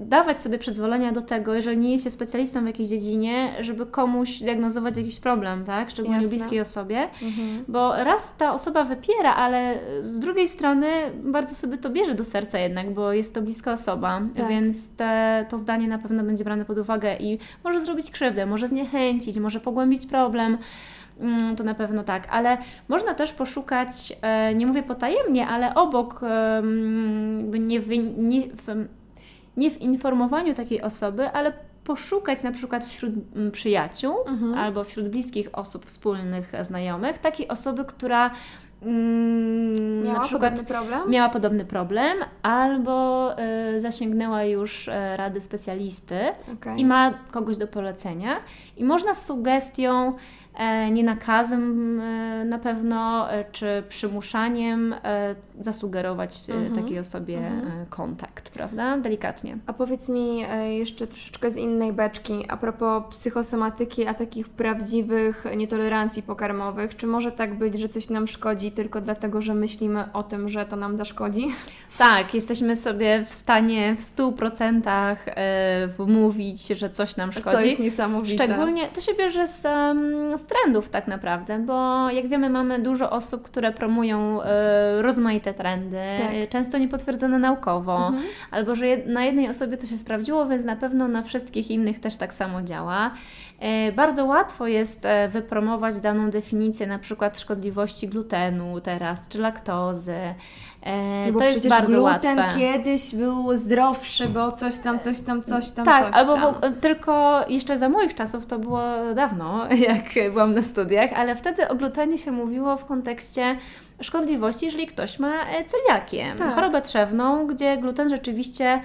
dawać sobie przyzwolenia do tego, jeżeli nie jest się specjalistą w jakiejś dziedzinie, żeby komuś diagnozować jakiś problem, tak? Szczególnie Jasne. bliskiej osobie. Mhm. Bo raz ta osoba wypiera, ale z drugiej strony bardzo sobie to bierze do serca jednak, bo jest to bliska osoba, Tak. więc te, to zdanie na pewno będzie brane pod uwagę i może zrobić krzywdę, może zniechęcić, może pogłębić problem. Mm, To na pewno tak, ale można też poszukać, e, nie mówię potajemnie, ale obok, nie, nie, nie w informowaniu takiej osoby, ale poszukać na przykład wśród mm, przyjaciół Mhm. albo wśród bliskich osób wspólnych, e, znajomych, takiej osoby, która mm, Miała na przykład podobny problem? miała podobny problem albo y, zasięgnęła już y, rady specjalisty Okej. i ma kogoś do polecenia. I można z sugestią, nie nakazem e, na pewno, e, czy przymuszaniem e, zasugerować e, Mhm. takiej osobie Mhm. e, kontakt, prawda? Delikatnie. A powiedz mi e, jeszcze troszeczkę z innej beczki, a propos psychosomatyki, a takich prawdziwych nietolerancji pokarmowych. Czy może tak być, że coś nam szkodzi tylko dlatego, że myślimy o tym, że to nam zaszkodzi? Tak, jesteśmy sobie w stanie w 100% e, wmówić, że coś nam szkodzi. To jest niesamowite. Szczególnie to się bierze z, em, z trendów tak naprawdę, bo jak wiemy mamy dużo osób, które promują e, rozmaite trendy, Tak. często niepotwierdzone naukowo, Mhm. albo że jed, na jednej osobie to się sprawdziło, więc na pewno na wszystkich innych też tak samo działa. E, bardzo łatwo jest e, wypromować daną definicję, na przykład szkodliwości glutenu teraz, czy laktozy. E, No to jest bardzo gluten łatwe. kiedyś był zdrowszy, bo coś tam, coś tam, coś tam, Tak, coś albo tam. tylko jeszcze za moich czasów, to było dawno, jak byłam na studiach, ale wtedy o glutenie się mówiło w kontekście szkodliwości, jeżeli ktoś ma celiakię, Tak. chorobę trzewną, gdzie gluten rzeczywiście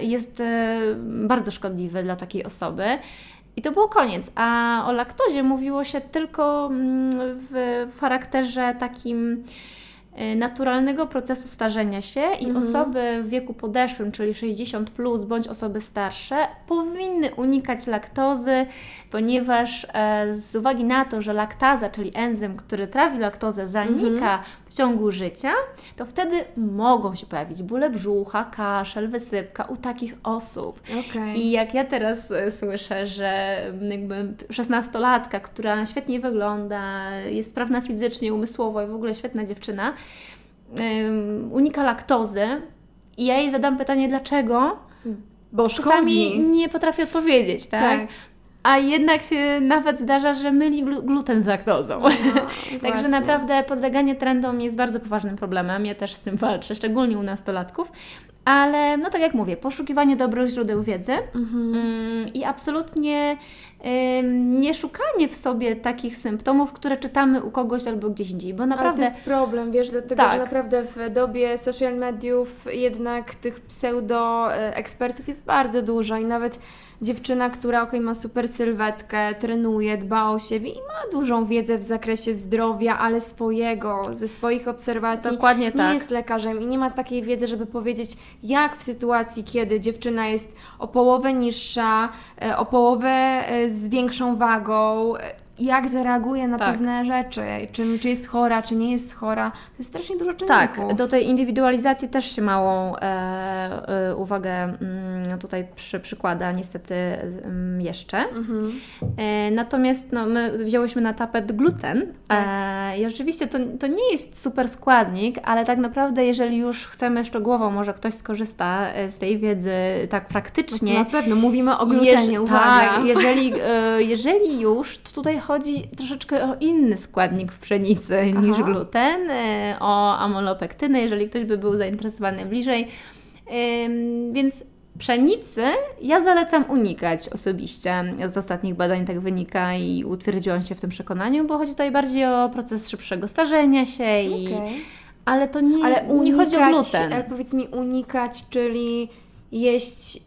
jest bardzo szkodliwy dla takiej osoby. I to było koniec. A o laktozie mówiło się tylko mm, w, w charakterze takim e, naturalnego procesu starzenia się i Mhm. osoby w wieku podeszłym, czyli 60 plus bądź osoby starsze, powinny unikać laktozy, ponieważ e, z uwagi na to, że laktaza, czyli enzym, który trawi laktozę, zanika Mhm. W ciągu życia, to wtedy mogą się pojawić bóle brzucha, kaszel, wysypka u takich osób. Okej. I jak ja teraz e, słyszę, że mm, jakby 16-latka, która świetnie wygląda, jest sprawna fizycznie, umysłowo i w ogóle świetna dziewczyna, unika laktozy i ja jej zadam pytanie dlaczego, Bo czasami szkodzi. nie potrafię odpowiedzieć, tak? Tak. A jednak się nawet zdarza, że myli glu- gluten z laktozą. No, Także naprawdę podleganie trendom jest bardzo poważnym problemem. Ja też z tym walczę, szczególnie u nastolatków. Ale no tak jak mówię, poszukiwanie dobrych źródeł wiedzy Mhm. mm, i absolutnie ym, nie szukanie w sobie takich symptomów, które czytamy u kogoś albo gdzieś indziej, bo Ale naprawdę to jest problem, wiesz, dlatego Tak. że naprawdę w dobie social mediów jednak tych pseudo e, ekspertów jest bardzo dużo i nawet dziewczyna, która okej, ma super sylwetkę, trenuje, dba o siebie i ma dużą wiedzę w zakresie zdrowia, ale swojego, ze swoich obserwacji. dokładnie nie tak. jest lekarzem i nie ma takiej wiedzy, żeby powiedzieć, jak w sytuacji, kiedy dziewczyna jest o połowę niższa, e, o połowę e, z większą wagą, e, jak zareaguje na Tak. pewne rzeczy, czy, czy jest chora, czy nie jest chora. To jest strasznie dużo czynników. Tak, do tej indywidualizacji też się małą e, e, uwagę mm, tutaj przy, przykłada niestety z- mm, jeszcze. Mhm. E, natomiast no, my wzięłyśmy na tapet gluten Tak. e, i oczywiście to, to nie jest super składnik, ale tak naprawdę jeżeli już chcemy szczegółowo, może ktoś skorzysta e, z tej wiedzy tak praktycznie. No to na pewno mówimy o glutenie, Jeż- uwaga. Tak, jeżeli, e, jeżeli już, to tutaj chodzi troszeczkę o inny składnik w pszenicy niż Aha. gluten, e, o amolopektynę, jeżeli ktoś by był zainteresowany bliżej. Więc pszenicy ja zalecam unikać osobiście. Z ostatnich badań tak wynika i utwierdziłam się w tym przekonaniu, bo chodzi tutaj bardziej o proces szybszego starzenia się, i, Okej. ale to nie, Ale nie unikać, chodzi o gluten. ale powiedz mi unikać, czyli jeść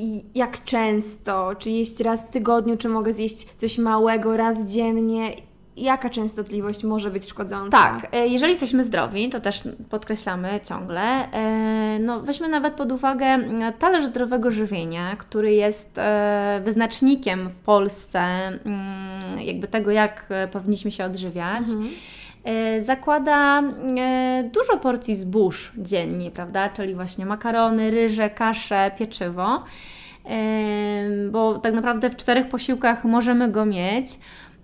i jak często, czy jeść raz w tygodniu, czy mogę zjeść coś małego raz dziennie? Jaka częstotliwość może być szkodząca? Tak, e, jeżeli jesteśmy zdrowi, to też podkreślamy ciągle, e, no weźmy nawet pod uwagę mm, talerz zdrowego żywienia, który jest e, wyznacznikiem w Polsce mm, jakby tego, jak powinniśmy się odżywiać. Mhm. E, Zakłada e, dużo porcji zbóż dziennie, prawda? Czyli właśnie makarony, ryże, kasze, pieczywo. Em, Bo tak naprawdę w czterech posiłkach możemy go mieć.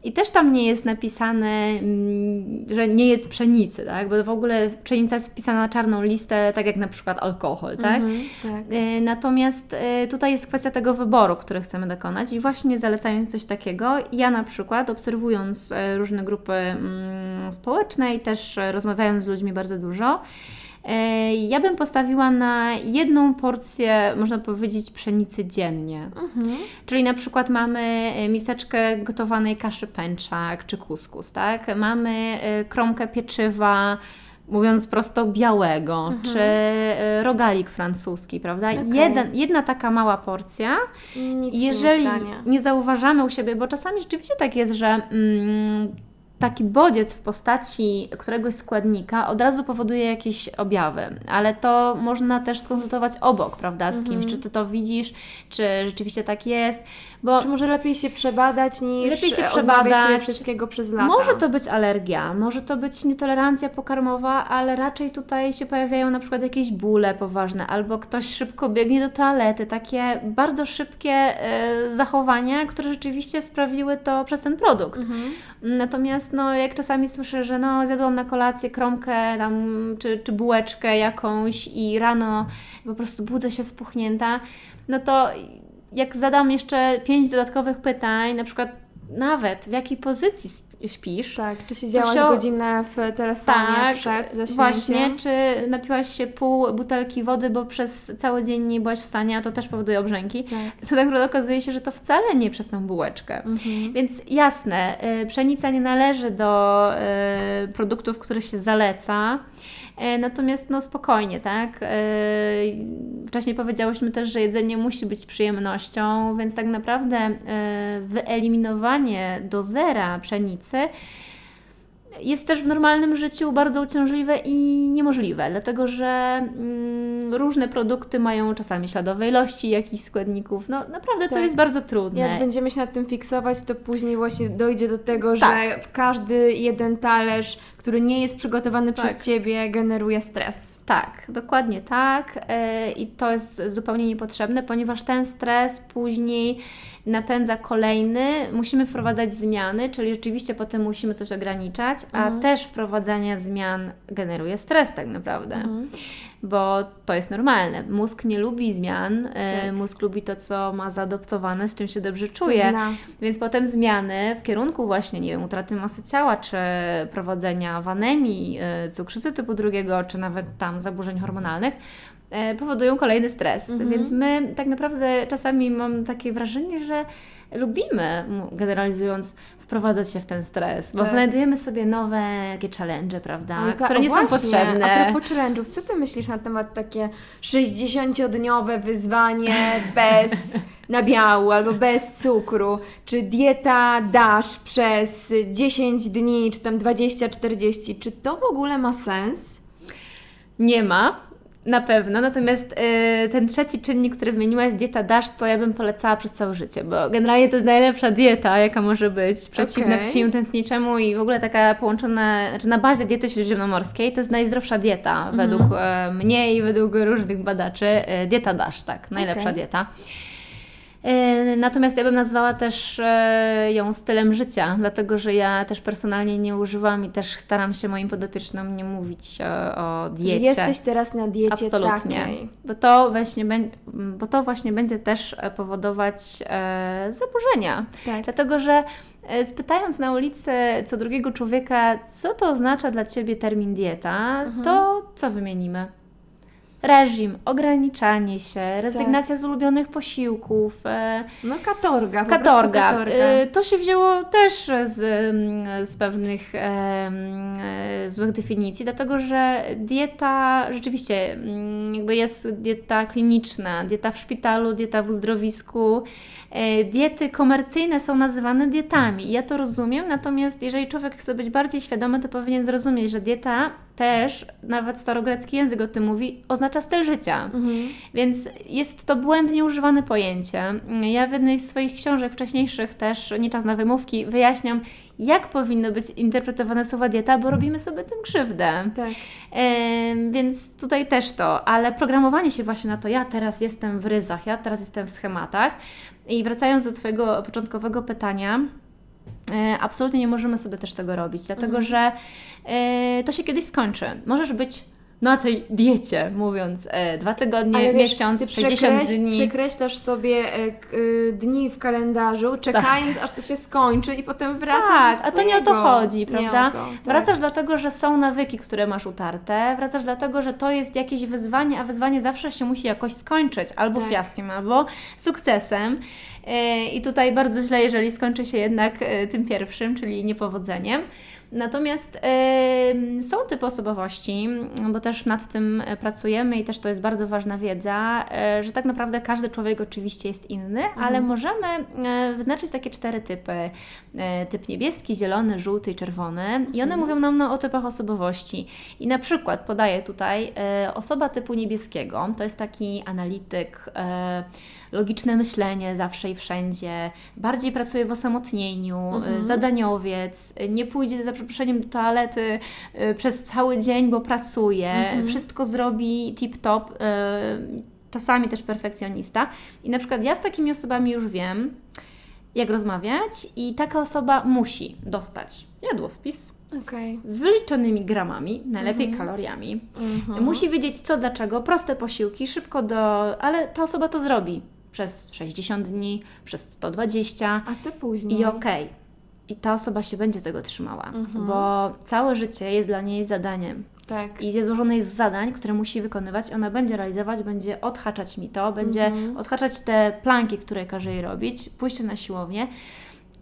I też tam nie jest napisane, mm, że nie jest pszenicy, tak? Bo w ogóle pszenica jest wpisana na czarną listę, tak jak na przykład alkohol, tak? Mhm, tak. E, Natomiast e, tutaj jest kwestia tego wyboru, który chcemy dokonać i właśnie zalecając coś takiego, ja na przykład obserwując e, różne grupy mm, społeczne i też rozmawiając z ludźmi bardzo dużo, ja bym postawiła na jedną porcję, można powiedzieć, pszenicy dziennie. Mhm. Czyli na przykład mamy e, miseczkę gotowanej kaszy pęczak czy kuskus, tak? Mamy e, kromkę pieczywa, mówiąc prosto, białego, Mhm. czy e, rogalik francuski, prawda? Okej. Jeden, jedna taka mała porcja. Nic Jeżeli nie nie zauważamy u siebie, bo czasami rzeczywiście tak jest, że mm, taki bodziec w postaci któregoś składnika od razu powoduje jakieś objawy, ale to można też skonsultować obok, prawda, z kimś, Mhm. czy ty to widzisz, czy rzeczywiście tak jest, bo Czy może lepiej się przebadać niż Lepiej się odmawiać sobie przebadać. wszystkiego przez lata? może to być alergia, może to być nietolerancja pokarmowa, ale raczej tutaj się pojawiają na przykład jakieś bóle poważne, albo ktoś szybko biegnie do toalety, takie bardzo szybkie e, zachowania, które rzeczywiście sprawiły to przez ten produkt. Mhm. Natomiast no, jak czasami słyszę, że no, zjadłam na kolację kromkę tam, czy, czy bułeczkę jakąś i rano po prostu budzę się spuchnięta, no to jak zadam jeszcze pięć dodatkowych pytań, na przykład nawet w jakiej pozycji śpisz, Tak, czy siedziałaś się godzinę w telefonie tak, przed zaśnięciem? właśnie, czy napiłaś się pół butelki wody, bo przez cały dzień nie byłaś w stanie, a to też powoduje obrzęki, Tak. to tak naprawdę okazuje się, że to wcale nie przez tą bułeczkę. Mhm. Więc jasne, y, pszenica nie należy do y, produktów, które się zaleca. Y, Natomiast no spokojnie, tak? Y, Wcześniej powiedziałyśmy też, że jedzenie musi być przyjemnością, więc tak naprawdę y, wyeliminowanie do zera pszenicy jest też w normalnym życiu bardzo uciążliwe i niemożliwe, dlatego że mm, różne produkty mają czasami śladowe ilości jakichś składników. No naprawdę to Tak. jest bardzo trudne. Jak będziemy się nad tym fiksować, to później właśnie dojdzie do tego, Tak. że każdy jeden talerz, który nie jest przygotowany Tak. przez Ciebie, generuje stres. Tak, dokładnie tak. e, I to jest zupełnie niepotrzebne, ponieważ ten stres później napędza kolejny. Musimy wprowadzać zmiany, czyli rzeczywiście potem musimy coś ograniczać, a Mhm. też wprowadzanie zmian generuje stres tak naprawdę. Mhm. Bo to jest normalne. Mózg nie lubi zmian, e, Tak. mózg lubi to, co ma zaadoptowane, z czym się dobrze czuje. Więc potem zmiany w kierunku właśnie, nie wiem, utraty masy ciała, czy prowadzenia w anemii, y, cukrzycy typu drugiego, czy nawet tam zaburzeń hormonalnych, e, powodują kolejny stres. Mhm. Więc my tak naprawdę czasami mam takie wrażenie, że lubimy, generalizując, wprowadzać się w ten stres, bo Tak. znajdujemy sobie nowe takie challenge, prawda, ta- które nie są potrzebne. A propos challenge'ów, co Ty myślisz na temat takie 60-dniowe wyzwanie bez nabiału albo bez cukru? Czy dieta dasz przez 10 dni, czy tam 20-40? Czy to w ogóle ma sens? Nie ma. Na pewno, natomiast y, ten trzeci czynnik, który wymieniłaś, dieta DASH, to ja bym polecała przez całe życie, bo generalnie to jest najlepsza dieta, jaka może być, przeciwna ciśnieniu tętniczemu i w ogóle taka połączona, znaczy na bazie diety śródziemnomorskiej, to jest najzdrowsza dieta Mhm. według e, mnie i według różnych badaczy. E, dieta DASH, tak, najlepsza Okej. dieta. E, Natomiast ja bym nazwała też e, ją stylem życia, dlatego że ja też personalnie nie używam i też staram się moim podopiecznym nie mówić o, o Że diecie. jesteś teraz na diecie Absolutnie. takiej. Bo to, właśnie, bo to właśnie będzie też e, powodować e, zaburzenia. Tak. Dlatego, że e, spytając na ulicy co drugiego człowieka, co to oznacza dla Ciebie termin dieta, Mhm. to co wymienimy? Reżim, ograniczanie się, rezygnacja z ulubionych posiłków, e, No katorga, katorga. katorga. Y, To się wzięło też z, mm, z pewnych e, złych definicji, dlatego że dieta rzeczywiście mm, jakby jest dieta kliniczna, dieta w szpitalu, dieta w uzdrowisku. E, Diety komercyjne są nazywane dietami ja to rozumiem, natomiast jeżeli człowiek chce być bardziej świadomy, to powinien zrozumieć, że dieta też, nawet starogrecki język o tym mówi, oznacza styl życia. Mhm. Więc jest to błędnie używane pojęcie. Ja w jednej z swoich książek wcześniejszych też, nie czas na wymówki, wyjaśniam, jak powinno być interpretowane słowo dieta, bo robimy sobie tym krzywdę. Tak. Więc tutaj też to, ale programowanie się właśnie na to, ja teraz jestem w ryzach, ja teraz jestem w schematach. I wracając do Twojego początkowego pytania, absolutnie nie możemy sobie też tego robić, dlatego że e, to się kiedyś skończy. Możesz być na tej diecie, mówiąc e, dwa tygodnie, Ale wiesz, miesiąc, ty 60 przekreś- dni. Przekreślasz sobie e, y, dni w kalendarzu, czekając aż to się skończy i potem wracasz Tak, a to nie o to chodzi, prawda? to, tak. Wracasz dlatego, że są nawyki, które masz utarte, wracasz dlatego, że to jest jakieś wyzwanie, a wyzwanie zawsze się musi jakoś skończyć, albo Tak. fiaskiem, albo sukcesem. Yy, I tutaj bardzo źle, jeżeli skończy się jednak yy, tym pierwszym, czyli niepowodzeniem. Natomiast yy, są typy osobowości, bo też nad tym e, pracujemy i też to jest bardzo ważna wiedza, e, że tak naprawdę każdy człowiek oczywiście jest inny, ale możemy e, wyznaczyć takie cztery typy. Typ niebieski, zielony, żółty i czerwony. I one mówią nam no, o typach osobowości. I na przykład podaję tutaj osoba typu niebieskiego, to jest taki analityk, logiczne myślenie zawsze i wszędzie, bardziej pracuje w osamotnieniu, e, zadaniowiec, nie pójdzie za przeproszeniem do toalety e, przez cały dzień, bo pracuje, wszystko zrobi tip-top, e, czasami też perfekcjonista. I na przykład ja z takimi osobami już wiem, jak rozmawiać i taka osoba musi dostać jadłospis Okej. z wyliczonymi gramami, najlepiej kaloriami. Mhm. Musi wiedzieć co, dlaczego, proste posiłki, szybko do... ale ta osoba to zrobi przez 60 dni, przez 120 A co później? i okej. I ta osoba się będzie tego trzymała, Mhm. bo całe życie jest dla niej zadaniem. Tak. I jest złożone z zadań, które musi wykonywać. Ona będzie realizować, będzie odhaczać mi to, będzie Mhm. odhaczać te planki, które każe jej robić, pójście na siłownię.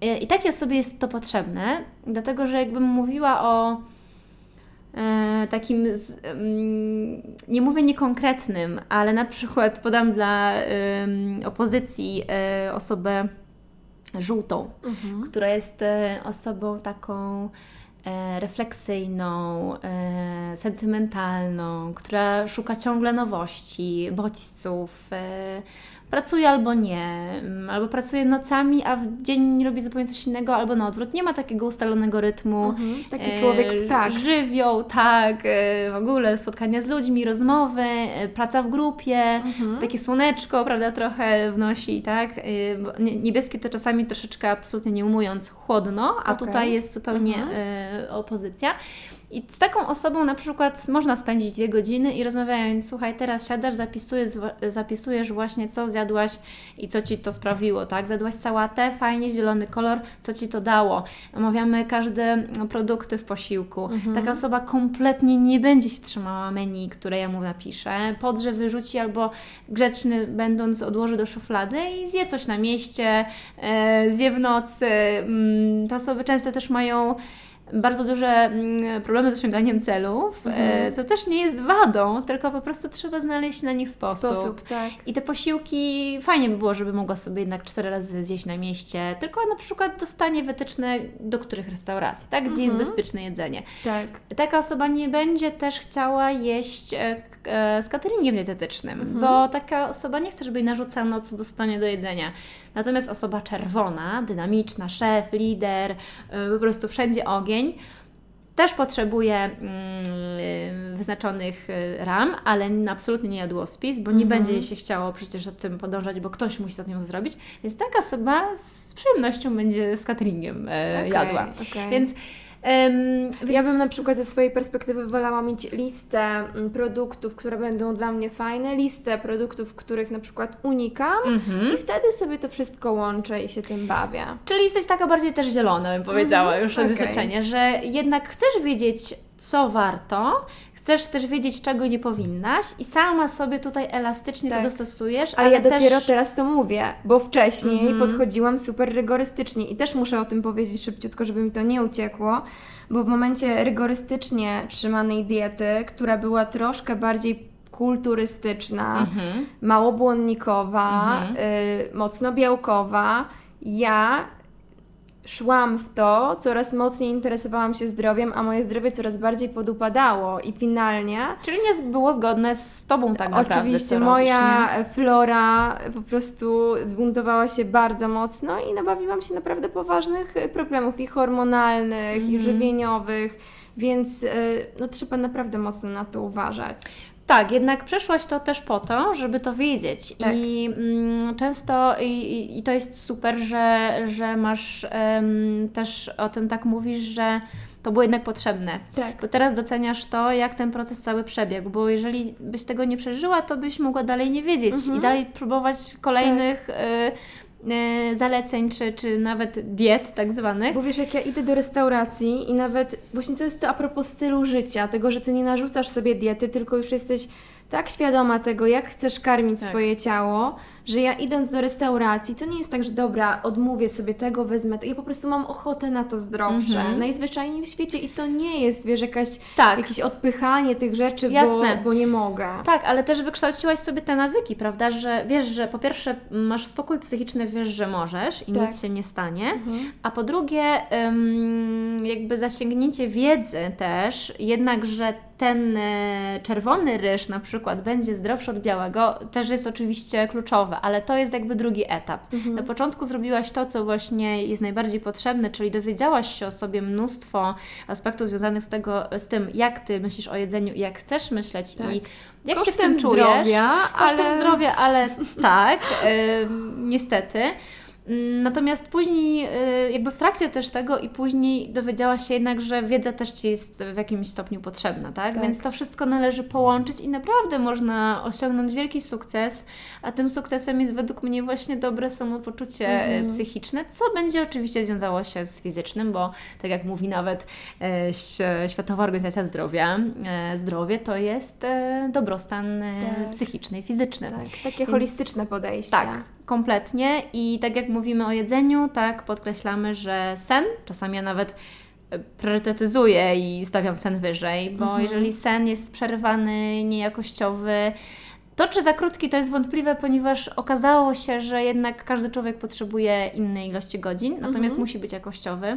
I- I takiej osobie jest to potrzebne, dlatego że jakbym mówiła o e, takim, z, nie mówię niekonkretnym, ale na przykład podam dla opozycji e, osobę żółtą, Mhm. która jest e, osobą taką e, refleksyjną, e, sentymentalną, która szuka ciągle nowości, bodźców, pracuje albo nie, mm, albo pracuje nocami, a w dzień robi zupełnie coś innego, albo na odwrót. Nie ma takiego ustalonego rytmu. Mhm. Taki E, człowiek, tak. Żywioł, tak, e, w ogóle spotkania z ludźmi, rozmowy, e, praca w grupie, Mhm. takie słoneczko, prawda, trochę wnosi, tak? Nie- Niebieskie to czasami troszeczkę absolutnie nie umując chłodno, a Okej. tutaj jest zupełnie Mhm. y, opozycja. I z taką osobą na przykład można spędzić dwie godziny i rozmawiając, słuchaj, teraz siadasz, zapisujesz, zapisujesz właśnie, co zjadłaś i co Ci to sprawiło, tak? Zjadłaś sałatę, fajnie, zielony kolor, co Ci to dało. Omawiamy każde produkty w posiłku. Mhm. Taka osoba kompletnie nie będzie się trzymała menu, które ja mu napiszę. Podrze wyrzuci albo grzeczny będąc odłoży do szuflady i zje coś na mieście, e, zje w nocy. Mm, te osoby często też mają bardzo duże mm, problemy z osiąganiem celów, mhm. to też nie jest wadą, tylko po prostu trzeba znaleźć na nich sposób. Sposób, tak. I te posiłki fajnie by było, żeby mogła sobie jednak cztery razy zjeść na mieście, tylko na przykład dostanie wytyczne do których restauracji, tak? Gdzie mhm. jest bezpieczne jedzenie. Tak. Taka osoba nie będzie też chciała jeść e, e, z cateringiem dietetycznym, mhm. bo taka osoba nie chce, żeby jej narzucano, co dostanie do jedzenia. Natomiast osoba czerwona, dynamiczna, szef, lider, y, po prostu wszędzie ogień, też potrzebuje mm, wyznaczonych y, ram, ale absolutnie nie jadłospis, bo nie mhm. będzie jej się chciało przecież o tym podążać, bo ktoś musi to nią zrobić. Więc taka osoba z przyjemnością będzie z cateringiem e, okay, jadła. Okay. Więc Um, więc... Ja bym na przykład ze swojej perspektywy wolała mieć listę mm, produktów, które będą dla mnie fajne, listę produktów, których na przykład unikam mm-hmm. i wtedy sobie to wszystko łączę i się tym bawię. Czyli jesteś taka bardziej też zielona, bym powiedziała mm-hmm. już okay. zaznaczenie, że jednak chcesz wiedzieć, co warto, chcesz też wiedzieć, czego nie powinnaś i sama sobie tutaj elastycznie tak. to dostosujesz. Ale, ale ja też... dopiero teraz to mówię, bo wcześniej mm -hmm. podchodziłam super rygorystycznie i też muszę o tym powiedzieć szybciutko, żeby mi to nie uciekło, bo w momencie rygorystycznie trzymanej diety, która była troszkę bardziej kulturystyczna, -hmm. małobłonnikowa, -hmm. y, mocno białkowa, ja szłam w to, coraz mocniej interesowałam się zdrowiem, a moje zdrowie coraz bardziej podupadało i finalnie... Czyli nie było zgodne z Tobą tak naprawdę, Oczywiście, moja robisz, flora po prostu zbuntowała się bardzo mocno i nabawiłam się naprawdę poważnych problemów i hormonalnych, mm. i mhm. żywieniowych, więc y, no, trzeba naprawdę mocno na to uważać. Tak, jednak przeszłaś to też po to, żeby to wiedzieć. Tak. I mm, często, i, i, to jest super, że, że masz um, też o tym tak mówisz, że to było jednak potrzebne. Tak. Bo teraz doceniasz to, jak ten proces cały przebiegł, bo jeżeli byś tego nie przeżyła, to byś mogła dalej nie wiedzieć mhm. i dalej próbować kolejnych. Tak. Y, y zaleceń, czy, czy nawet diet tak zwanych. Bo wiesz, jak ja idę do restauracji i nawet właśnie to jest to a propos stylu życia, tego, że ty nie narzucasz sobie diety, tylko już jesteś tak świadoma tego, jak chcesz karmić tak. swoje ciało, że ja idąc do restauracji, to nie jest tak, że dobra, odmówię sobie tego, wezmę to. Ja po prostu mam ochotę na to zdrowsze. Mhm. Najzwyczajniej w świecie i to nie jest, wiesz, jakaś, tak. jakieś odpychanie tych rzeczy, Jasne. Bo, bo nie mogę. Tak, ale też wykształciłaś sobie te nawyki, prawda, że wiesz, że po pierwsze masz spokój psychiczny, wiesz, że możesz i tak. nic się nie stanie, mhm. a po drugie jakby zasięgnięcie wiedzy też, jednak, że ten e, czerwony ryż na przykład będzie zdrowszy od białego, też jest oczywiście kluczowe ale to jest jakby drugi etap. Mhm. Na początku zrobiłaś to, co właśnie jest najbardziej potrzebne, czyli dowiedziałaś się o sobie mnóstwo aspektów związanych z, tego, z tym, jak Ty myślisz o jedzeniu i jak chcesz myśleć tak. i jak Kosztem się w tym czujesz. Zdrowia, Kosztem ale... zdrowia, ale tak, niestety. Natomiast później, y, jakby w trakcie też tego i później dowiedziałaś się jednak, że wiedza też Ci jest w jakimś stopniu potrzebna, tak? tak? Więc to wszystko należy połączyć i naprawdę można osiągnąć wielki sukces, a tym sukcesem jest według mnie właśnie dobre samopoczucie mhm. psychiczne, co będzie oczywiście związało się z fizycznym, bo tak jak mówi nawet e, Światowa Organizacja Zdrowia, zdrowie to jest dobrostan tak. psychiczny i fizyczny. Tak, takie Więc, holistyczne podejście. Tak, kompletnie i tak jak mówimy o jedzeniu, tak podkreślamy, że sen, czasami ja nawet e, priorytetyzuję i stawiam sen wyżej, bo mhm. jeżeli sen jest przerywany, niejakościowy, to czy za krótki to jest wątpliwe, ponieważ okazało się, że jednak każdy człowiek potrzebuje innej ilości godzin, natomiast mhm. musi być jakościowy,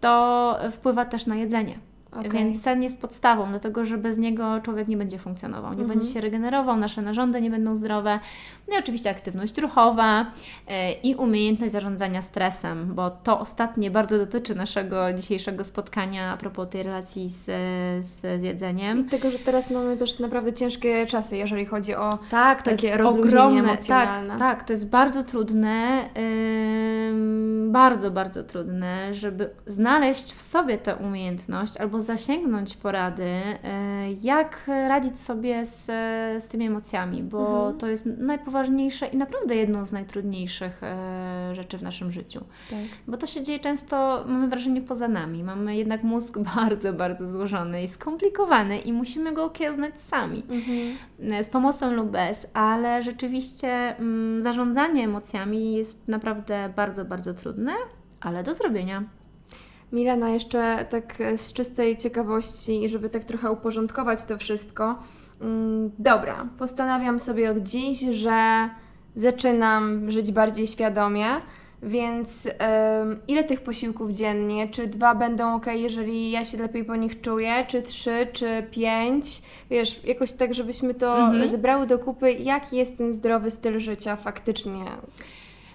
to wpływa też na jedzenie. Okay. Więc sen jest podstawą do tego, że bez niego człowiek nie będzie funkcjonował, nie mhm. będzie się regenerował, nasze narządy nie będą zdrowe. No i oczywiście aktywność ruchowa e, i umiejętność zarządzania stresem, bo to ostatnie bardzo dotyczy naszego dzisiejszego spotkania a propos tej relacji z, z, z jedzeniem. I tego, że teraz mamy też naprawdę ciężkie czasy, jeżeli chodzi o tak, to takie jest ogromne, emocjonalne. Tak, tak, to jest bardzo trudne, ym, bardzo, bardzo trudne, żeby znaleźć w sobie tę umiejętność albo zasięgnąć porady, y, jak radzić sobie z, z tymi emocjami, bo Mhm. to jest najpoważniejsze i naprawdę jedną z najtrudniejszych y, rzeczy w naszym życiu. Tak. Bo to się dzieje często, mamy wrażenie, poza nami. Mamy jednak mózg bardzo, bardzo złożony i skomplikowany i musimy go okiełznać sami Mhm. z pomocą lub bez, ale rzeczywiście mm, zarządzanie emocjami jest naprawdę bardzo, bardzo trudne, ale do zrobienia. Milena, jeszcze tak e, z czystej ciekawości żeby tak trochę uporządkować to wszystko. Mm, Dobra, postanawiam sobie od dziś, że zaczynam żyć bardziej świadomie, więc em, ile tych posiłków dziennie? Czy dwa będą ok, jeżeli ja się lepiej po nich czuję? Czy trzy, czy pięć? Wiesz, jakoś tak, żebyśmy to Mhm. zebrały do kupy, jaki jest ten zdrowy styl życia faktycznie.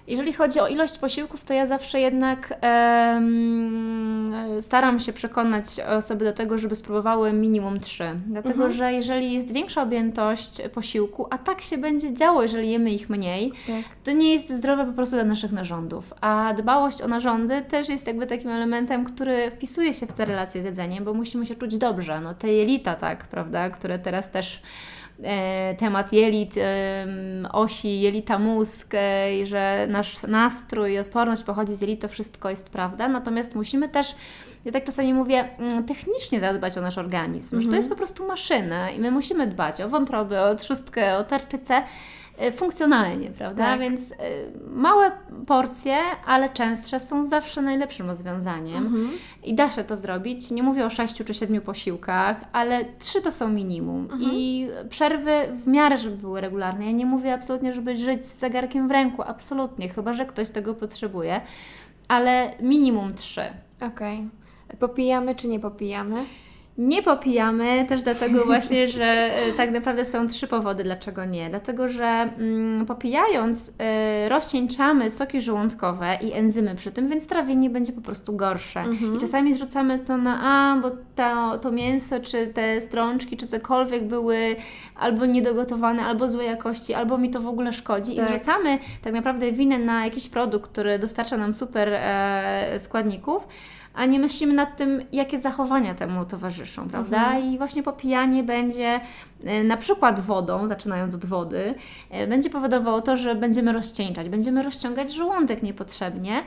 Jeżeli chodzi o ilość posiłków, to ja zawsze jednak em, staram się przekonać osoby do tego, żeby spróbowały minimum trzy. Dlatego, Mhm. że jeżeli jest większa objętość posiłku, a tak się będzie działo, jeżeli jemy ich mniej, Tak. to nie jest zdrowe po prostu dla naszych narządów. A dbałość o narządy też jest jakby takim elementem, który wpisuje się w te relacje z jedzeniem, bo musimy się czuć dobrze. No te jelita, tak, prawda, które teraz też temat jelit, em, osi jelita mózg, e, i że nasz nastrój i odporność pochodzi z jelit, to wszystko jest prawda. Natomiast musimy też ja tak czasami mówię, mm, technicznie zadbać o nasz organizm, że to jest po prostu maszyna i my musimy dbać o wątrobę, o trzustkę, o tarczycę e, funkcjonalnie, prawda? Tak. Więc e, małe porcje, ale częstsze są zawsze najlepszym rozwiązaniem Mhm. i da się to zrobić. Nie mówię o sześciu czy siedmiu posiłkach, ale trzy to są minimum i przerwy w miarę, żeby były regularne. Ja nie mówię absolutnie, żeby żyć z zegarkiem w ręku, absolutnie, chyba że ktoś tego potrzebuje, ale minimum trzy. Okej. Popijamy czy nie popijamy? Nie popijamy też dlatego właśnie, że e, tak naprawdę są trzy powody, dlaczego nie. Dlatego, że mm, popijając y, rozcieńczamy soki żołądkowe i enzymy przy tym, więc trawienie będzie po prostu gorsze. Mhm. I czasami zrzucamy to na a, bo to, to mięso, czy te strączki, czy cokolwiek były albo niedogotowane, albo złej jakości, albo mi to w ogóle szkodzi. Tak. I zrzucamy tak naprawdę winę na jakiś produkt, który dostarcza nam super e, składników, a nie myślimy nad tym, jakie zachowania temu towarzyszą, prawda? Mhm. I właśnie popijanie będzie e, na przykład wodą, zaczynając od wody, e, będzie powodowało to, że będziemy rozcieńczać, będziemy rozciągać żołądek niepotrzebnie.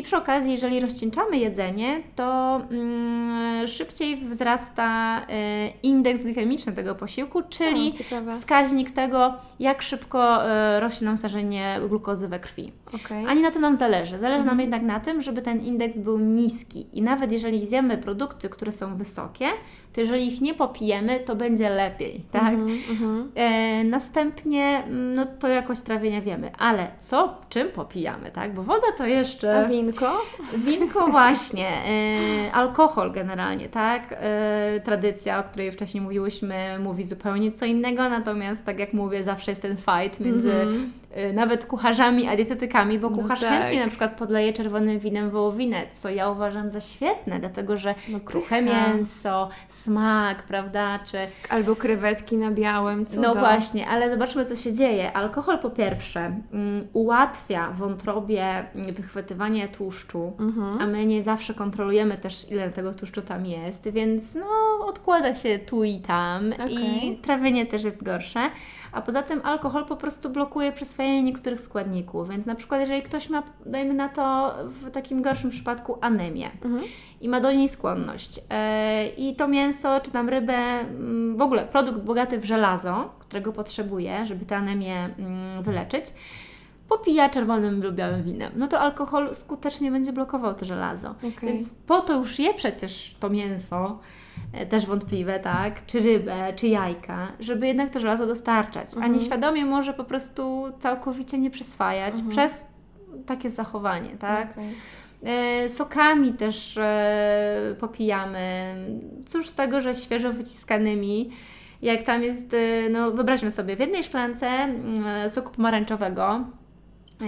I przy okazji, jeżeli rozcieńczamy jedzenie, to mm, szybciej wzrasta e, indeks glikemiczny tego posiłku, czyli O, wskaźnik tego, jak szybko e, rośnie nam starzenie glukozy we krwi. Okej. Ani na tym nam zależy. Zależy nam Mhm. jednak na tym, żeby ten indeks był niski. I nawet jeżeli zjemy produkty, które są wysokie, to jeżeli ich nie popijemy, to będzie lepiej, tak? Mhm, mhm. E, następnie, mm, no to jakość trawienia wiemy, ale co, czym popijamy, tak? Bo woda to jeszcze... A winko? Winko właśnie, e, alkohol generalnie, tak? E, tradycja, o której wcześniej mówiłyśmy, mówi zupełnie co innego, natomiast tak jak mówię, zawsze jest ten fight między Mhm. e, nawet kucharzami a dietetykami, bo No kucharz tak. chętnie na przykład podleje czerwonym winem wołowinę, co ja uważam za świetne, dlatego że No kruche mięso, smak, prawda, czy Albo krewetki na białym, cudo. no właśnie, ale zobaczmy, co się dzieje. Alkohol po pierwsze mm, ułatwia wątrobie mm, wychwytywanie tłuszczu, Mhm. a my nie zawsze kontrolujemy też, ile tego tłuszczu tam jest, więc no, odkłada się tu i tam i Okej. trawienie też jest gorsze. A poza tym alkohol po prostu blokuje przyswajanie niektórych składników, więc na przykład jeżeli ktoś ma, dajmy na to w takim gorszym przypadku anemię, Mhm. i ma do niej skłonność. E, I to mięso, czy tam rybę, mm, w ogóle produkt bogaty w żelazo, którego potrzebuje, żeby tę anemię mm, wyleczyć, popija czerwonym lub białym winem. No to alkohol skutecznie będzie blokował to żelazo. Okej. Więc po to już je przecież to mięso, też wątpliwe, tak, czy rybę, czy jajka, żeby jednak to żelazo dostarczać, a Mhm. nieświadomie może po prostu całkowicie nie przyswajać Mhm. przez takie zachowanie, tak. Okej. E, Sokami też e, popijamy. Cóż z tego, że świeżo wyciskanymi jak tam jest, no wyobraźmy sobie, w jednej szklance y, soku pomarańczowego,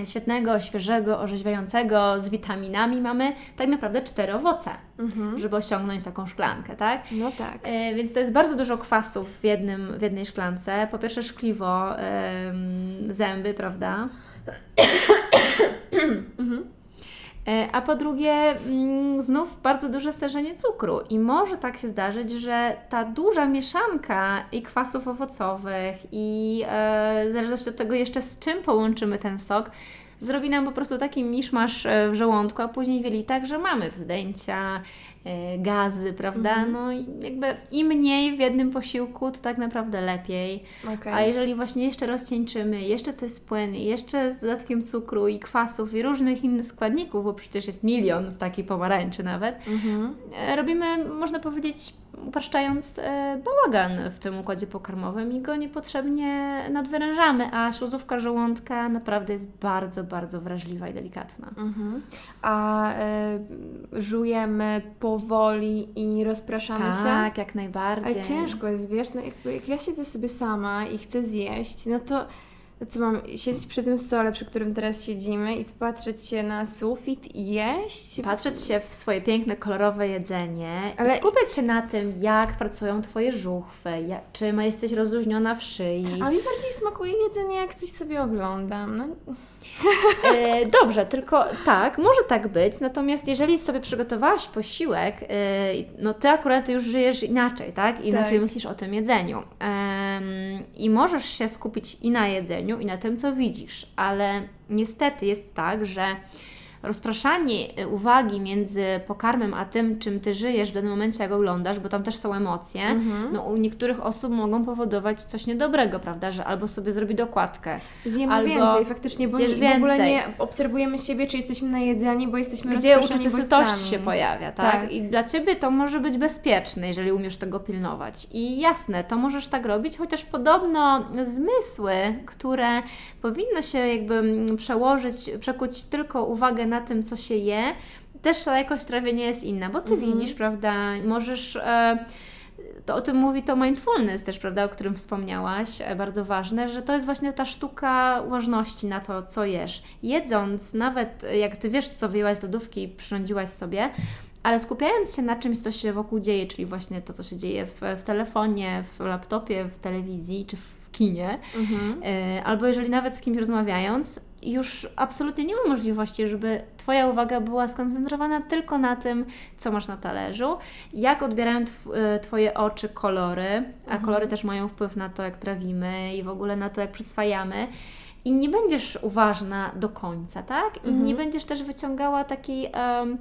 świetnego, świeżego, orzeźwiającego, z witaminami, mamy tak naprawdę cztery owoce, Mhm. żeby osiągnąć taką szklankę, tak? No tak. E, Więc to jest bardzo dużo kwasów w, jednym, w jednej szklance. Po pierwsze szkliwo, em, zęby, prawda? E, A po drugie, mm, znów bardzo duże stężenie cukru. I może tak się zdarzyć, że ta duża mieszanka i kwasów owocowych, i e, w zależności od tego jeszcze z czym połączymy ten sok, zrobi nam po prostu taki miszmasz e, w żołądku, a później w jelitach, że mamy wzdęcia, e, gazy, prawda? No i jakby im mniej w jednym posiłku, to tak naprawdę lepiej. Okej. A jeżeli właśnie jeszcze rozcieńczymy, jeszcze to jest płyn, jeszcze z dodatkiem cukru i kwasów i różnych innych składników, bo przecież jest milion w takiej pomarańczy nawet, Mhm. e, robimy, można powiedzieć, upraszczając, e, bałagan w tym układzie pokarmowym i go niepotrzebnie nadwyrężamy, a śluzówka żołądka naprawdę jest bardzo, bardzo wrażliwa i delikatna. Mhm. A e, żujemy powoli i rozpraszamy się? Tak, jak najbardziej. Ale ciężko jest, wiesz, no jakby jak ja siedzę sobie sama i chcę zjeść, no to co mam, siedzieć przy tym stole, przy którym teraz siedzimy i patrzeć się na sufit i jeść? Patrzeć się w swoje piękne, kolorowe jedzenie Ale- i skupiać się na tym, jak pracują Twoje żuchwy, jak, czy ma- jesteś rozluźniona w szyi. A mi bardziej smakuje jedzenie, jak coś sobie oglądam. No, dobrze, tylko tak, może tak być, natomiast jeżeli sobie przygotowałaś posiłek, e, no Ty akurat już żyjesz inaczej, tak? Inaczej Tak. myślisz o tym jedzeniu. I możesz się skupić i na jedzeniu, i na tym, co widzisz, ale niestety jest tak, że rozpraszanie e, uwagi między pokarmem a tym, czym Ty żyjesz w danym momencie, jak oglądasz, bo tam też są emocje, Mhm. no u niektórych osób mogą powodować coś niedobrego, prawda, że albo sobie zrobi dokładkę, Zjemy Albo więcej faktycznie, bo nie, zjesz w ogóle więcej. nie obserwujemy siebie, czy jesteśmy najedzeni, bo jesteśmy gdzie uczucie sytości się pojawia, tak? Tak. I dla Ciebie to może być bezpieczne, jeżeli umiesz tego pilnować. I jasne, to możesz tak robić, chociaż podobno zmysły, które powinno się jakby mm, przełożyć, przekuć tylko uwagę na tym, co się je, też ta jakość trawienia jest inna, bo Ty Mhm. widzisz, prawda, możesz... E, to o tym mówi to mindfulness też, prawda, o którym wspomniałaś, e, bardzo ważne, że to jest właśnie ta sztuka uważności na to, co jesz. Jedząc, nawet jak Ty wiesz, co wyjęłaś z lodówki i przyrządziłaś sobie, ale skupiając się na czymś, co się wokół dzieje, czyli właśnie to, co się dzieje w, w telefonie, w laptopie, w telewizji czy w kinie, Mhm. e, albo jeżeli nawet z kimś rozmawiając, już absolutnie nie ma możliwości, żeby Twoja uwaga była skoncentrowana tylko na tym, co masz na talerzu, jak odbierają e, Twoje oczy kolory, a kolory też mają wpływ na to, jak trawimy i w ogóle na to, jak przyswajamy. I nie będziesz uważna do końca, tak? I Mhm. nie będziesz też wyciągała takiej em,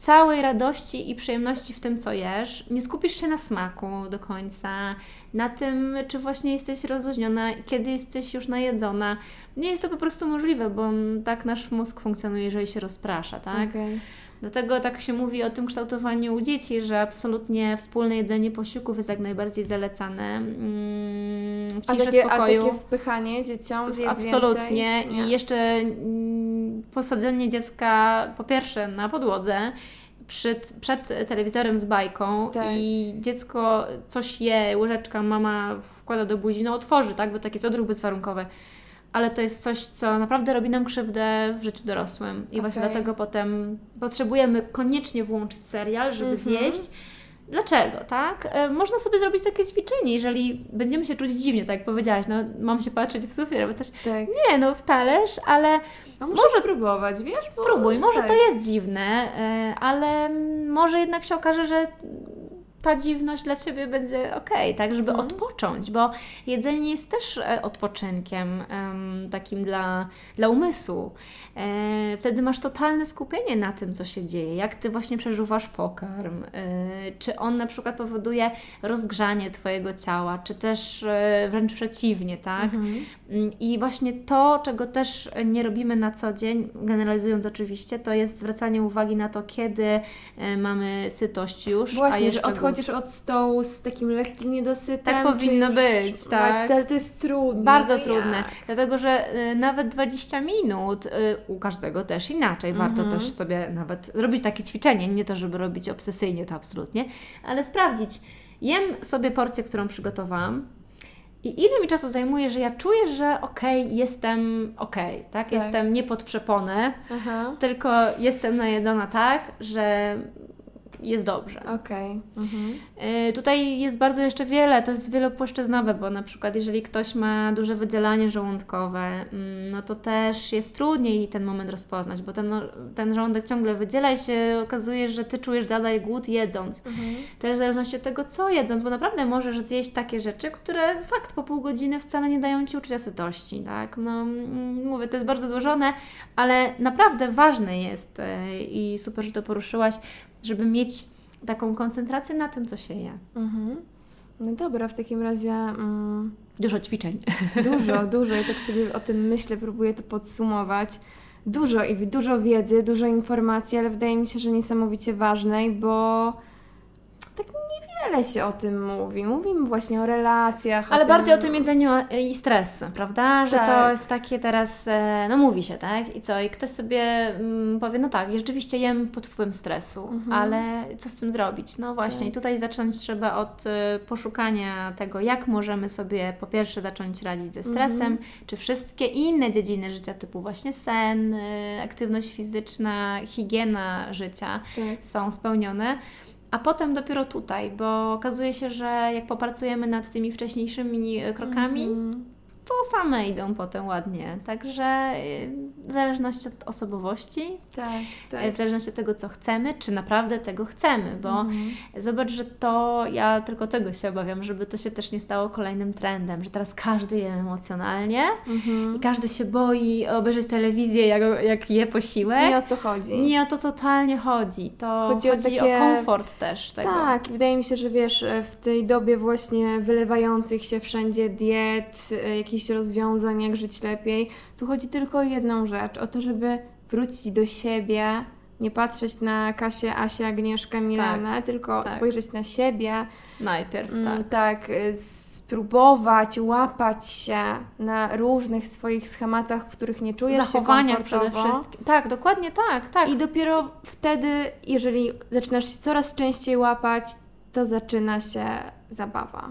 całej radości i przyjemności w tym, co jesz. Nie skupisz się na smaku do końca, na tym, czy właśnie jesteś rozluźniona, kiedy jesteś już najedzona. Nie jest to po prostu możliwe, bo tak nasz mózg funkcjonuje, jeżeli się rozprasza, tak? Okej. Dlatego tak się mówi o tym kształtowaniu u dzieci, że absolutnie wspólne jedzenie posiłków jest jak najbardziej zalecane. Mm, w A ciszy takie, a spokoju. takie wpychanie dzieciom, zjedz Absolutnie. więcej? I jeszcze mm, posadzenie dziecka po pierwsze na podłodze, przed, przed telewizorem z bajką Tak. i dziecko coś je, łyżeczka, mama wkłada do buzi, no otworzy, tak, bo taki jest odruch bezwarunkowy. Ale to jest coś, co naprawdę robi nam krzywdę w życiu dorosłym. I właśnie Okej. dlatego potem potrzebujemy koniecznie włączyć serial, żeby Mhm. zjeść. Dlaczego, tak? E, Można sobie zrobić takie ćwiczenie, jeżeli będziemy się czuć dziwnie, tak jak powiedziałaś, no mam się patrzeć w sufit albo coś. Tak. Nie, no w talerz, ale muszę Może- spróbować, wiesz? Bo- spróbuj. Może tak. to jest dziwne, e, ale może jednak się okaże, że ta dziwność dla Ciebie będzie ok, tak, żeby Mhm. odpocząć, bo jedzenie jest też e, odpoczynkiem em, takim dla, dla umysłu. E, wtedy masz totalne skupienie na tym, co się dzieje, jak Ty właśnie przeżuwasz pokarm, e, czy on na przykład powoduje rozgrzanie Twojego ciała, czy też e, wręcz przeciwnie, tak? Mhm. Mm, I właśnie to, czego też nie robimy na co dzień, generalizując oczywiście, to jest zwracanie uwagi na to, kiedy e, mamy sytość już, a Właśnie, jeszcze że odchodzisz od stołu z takim lekkim niedosytem. Tak czy powinno już- być, tak. Ale to jest trudne. Bardzo no trudne, jak? dlatego że y, nawet 20 minut y, u każdego też inaczej. Warto Mhm. też sobie nawet robić takie ćwiczenie, nie to, żeby robić obsesyjnie, to absolutnie, ale sprawdzić, jem sobie porcję, którą przygotowałam. I ile mi czasu zajmuje, że ja czuję, że okej, okay, jestem okej, okay, tak? Tak. Jestem nie pod przeponę, Aha. tylko jestem najedzona tak, że jest dobrze. Okej. Mhm. Y, Tutaj jest bardzo jeszcze wiele, to jest wielopłaszczyznowe, bo na przykład jeżeli ktoś ma duże wydzielanie żołądkowe, mm, no to też jest trudniej ten moment rozpoznać, bo ten, no, ten żołądek ciągle wydziela i się okazuje, że Ty czujesz dalej głód jedząc. Mhm. Też w zależności od tego, co jedząc, bo naprawdę możesz zjeść takie rzeczy, które fakt po pół godziny wcale nie dają Ci uczucia sytości, tak? No, mm, mówię, to jest bardzo złożone, ale naprawdę ważne jest y, i super, że to poruszyłaś, żeby mieć taką koncentrację na tym, co się je. Mhm. No dobra, w takim razie mm, Dużo ćwiczeń. dużo, dużo. Ja tak sobie o tym myślę, próbuję to podsumować. Dużo i dużo wiedzy, dużo informacji, ale wydaje mi się, że niesamowicie ważnej, bo niewiele się o tym mówi. Mówimy właśnie o relacjach. Ale o bardziej o tym tym jedzeniu i stresu, prawda? Że to Tak. jest takie teraz, e, no mówi się, tak? I co? I ktoś sobie mm, powie, no tak, rzeczywiście jem pod wpływem stresu, Mhm. ale co z tym zrobić? No właśnie, Tak. i tutaj zacząć trzeba od e, poszukania tego, jak możemy sobie po pierwsze zacząć radzić ze stresem, Mhm. czy wszystkie inne dziedziny życia, typu właśnie sen, e, aktywność fizyczna, higiena życia, Tak. są spełnione. A potem dopiero tutaj, bo okazuje się, że jak popracujemy nad tymi wcześniejszymi e, krokami, Mhm. To same idą potem ładnie. Także y, w zależności od osobowości, Tak, tak. e, w zależności od tego, co chcemy, czy naprawdę tego chcemy, bo Mhm. zobacz, że to ja tylko tego się obawiam, żeby to się też nie stało kolejnym trendem, że teraz każdy je emocjonalnie Mhm. i każdy się boi obejrzeć telewizję, jak, jak je posiłek. Nie o to chodzi. Nie o to totalnie chodzi. To Chodzi chodzi, o takie- o komfort też tego. Tak, wydaje mi się, że wiesz, w tej dobie właśnie wylewających się wszędzie diet, e, jakichś rozwiązań, jak żyć lepiej, tu chodzi tylko o jedną rzecz, o to, żeby wrócić do siebie, nie patrzeć na Kasię, Asię, Agnieszkę, Milenę, tylko tak. spojrzeć na siebie, Najpierw, mm, tak. tak, e, spróbować łapać się na różnych swoich schematach, w których nie czujesz Zachowania się przede wszystkim. Tak, dokładnie tak, tak. I dopiero wtedy, jeżeli zaczynasz się coraz częściej łapać, to zaczyna się zabawa.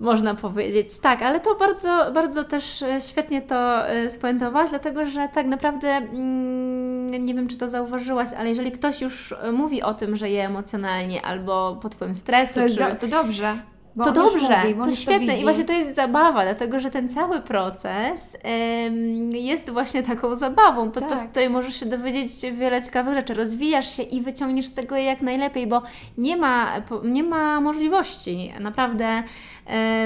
Można powiedzieć, tak, ale to bardzo, bardzo też e, świetnie to e, spuentowałaś, dlatego że tak naprawdę, mm, nie wiem czy to zauważyłaś, ale jeżeli ktoś już e, mówi o tym, że je emocjonalnie albo pod wpływem stresu, To, czy... do, to dobrze. Bo to dobrze, mówi, to świetne widzi. i właśnie to jest zabawa, dlatego że ten cały proces em, jest właśnie taką zabawą, podczas Tak. której możesz się dowiedzieć wiele ciekawych rzeczy, rozwijasz się i wyciągniesz z tego jak najlepiej, bo nie ma, nie ma możliwości, naprawdę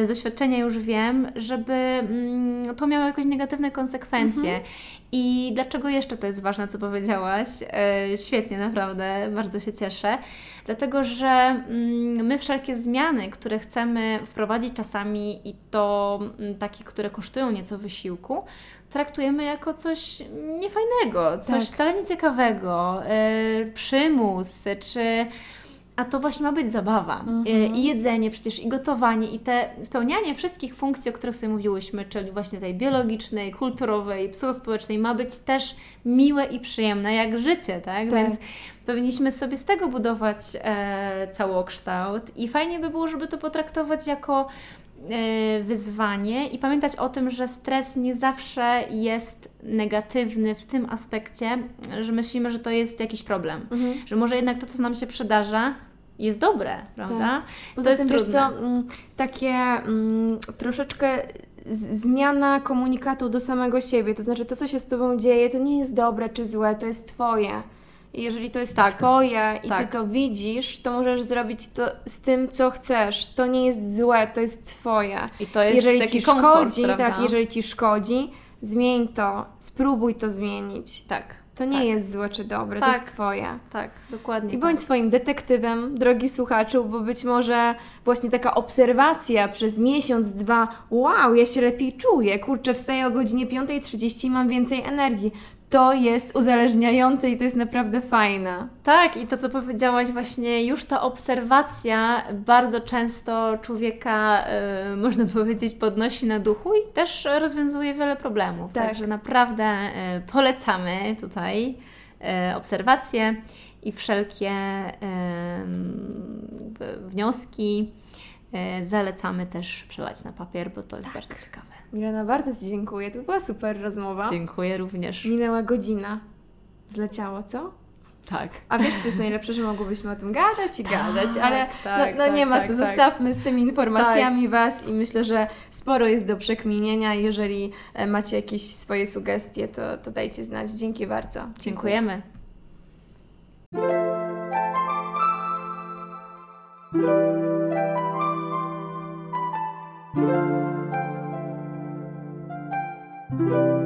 z doświadczenia już wiem, żeby mm, to miało jakieś negatywne konsekwencje. I dlaczego jeszcze to jest ważne, co powiedziałaś? E, świetnie, naprawdę, bardzo się cieszę. Dlatego, że mm, my wszelkie zmiany, które chcemy wprowadzić czasami i to mm, takie, które kosztują nieco wysiłku, traktujemy jako coś niefajnego, coś Tak. wcale nieciekawego, e, przymus, czy... A to właśnie ma być zabawa. Mhm. E, I jedzenie przecież, i gotowanie, i te spełnianie wszystkich funkcji, o których sobie mówiłyśmy, czyli właśnie tej biologicznej, kulturowej, psychospołecznej, ma być też miłe i przyjemne, jak życie, tak? Tak. Więc powinniśmy sobie z tego budować e, całokształt i fajnie by było, żeby to potraktować jako wyzwanie i pamiętać o tym, że stres nie zawsze jest negatywny w tym aspekcie, że myślimy, że to jest jakiś problem. Mhm. Że może jednak to, co nam się przydarza, jest dobre, prawda? Poza jest tym, wiesz trudne. co, mm, takie mm, troszeczkę zmiana komunikatu do samego siebie, to znaczy to, co się z Tobą dzieje, to nie jest dobre czy złe, to jest Twoje. Jeżeli to jest Tak. Twoje i Tak. Ty to widzisz, to możesz zrobić to z tym, co chcesz. To nie jest złe, to jest Twoje. I to jest jeżeli taki Ci komfort, szkodzi, prawda? tak, jeżeli Ci szkodzi, zmień to, spróbuj to zmienić. tak, To nie Tak. jest złe czy dobre, to Tak. jest Twoje. tak, dokładnie. I bądź tak. swoim detektywem, drogi słuchaczu, bo być może właśnie taka obserwacja przez miesiąc, dwa, wow, ja się lepiej czuję, kurczę, wstaję o godzinie 5.30 i mam więcej energii. To jest uzależniające i to jest naprawdę fajne. Tak, i to co powiedziałaś, właśnie już ta obserwacja bardzo często człowieka, e, można powiedzieć, podnosi na duchu i też rozwiązuje wiele problemów. Tak. Także naprawdę e, polecamy tutaj e, obserwacje i wszelkie wnioski zalecamy też przelać na papier, bo to jest Tak. bardzo ciekawe. Milena, bardzo Ci dziękuję. To była super rozmowa. Dziękuję również. Minęła godzina. Zleciało, co? Tak. A wiesz, co jest najlepsze, że mogłybyśmy o tym gadać i gadać, ale tak, no, no nie tak, ma tak, co, tak. zostawmy z tymi informacjami Was i myślę, że sporo jest do przekminienia. Jeżeli e, macie jakieś swoje sugestie, to, to dajcie znać. Dzięki bardzo. Dziękujemy. Dziękuję.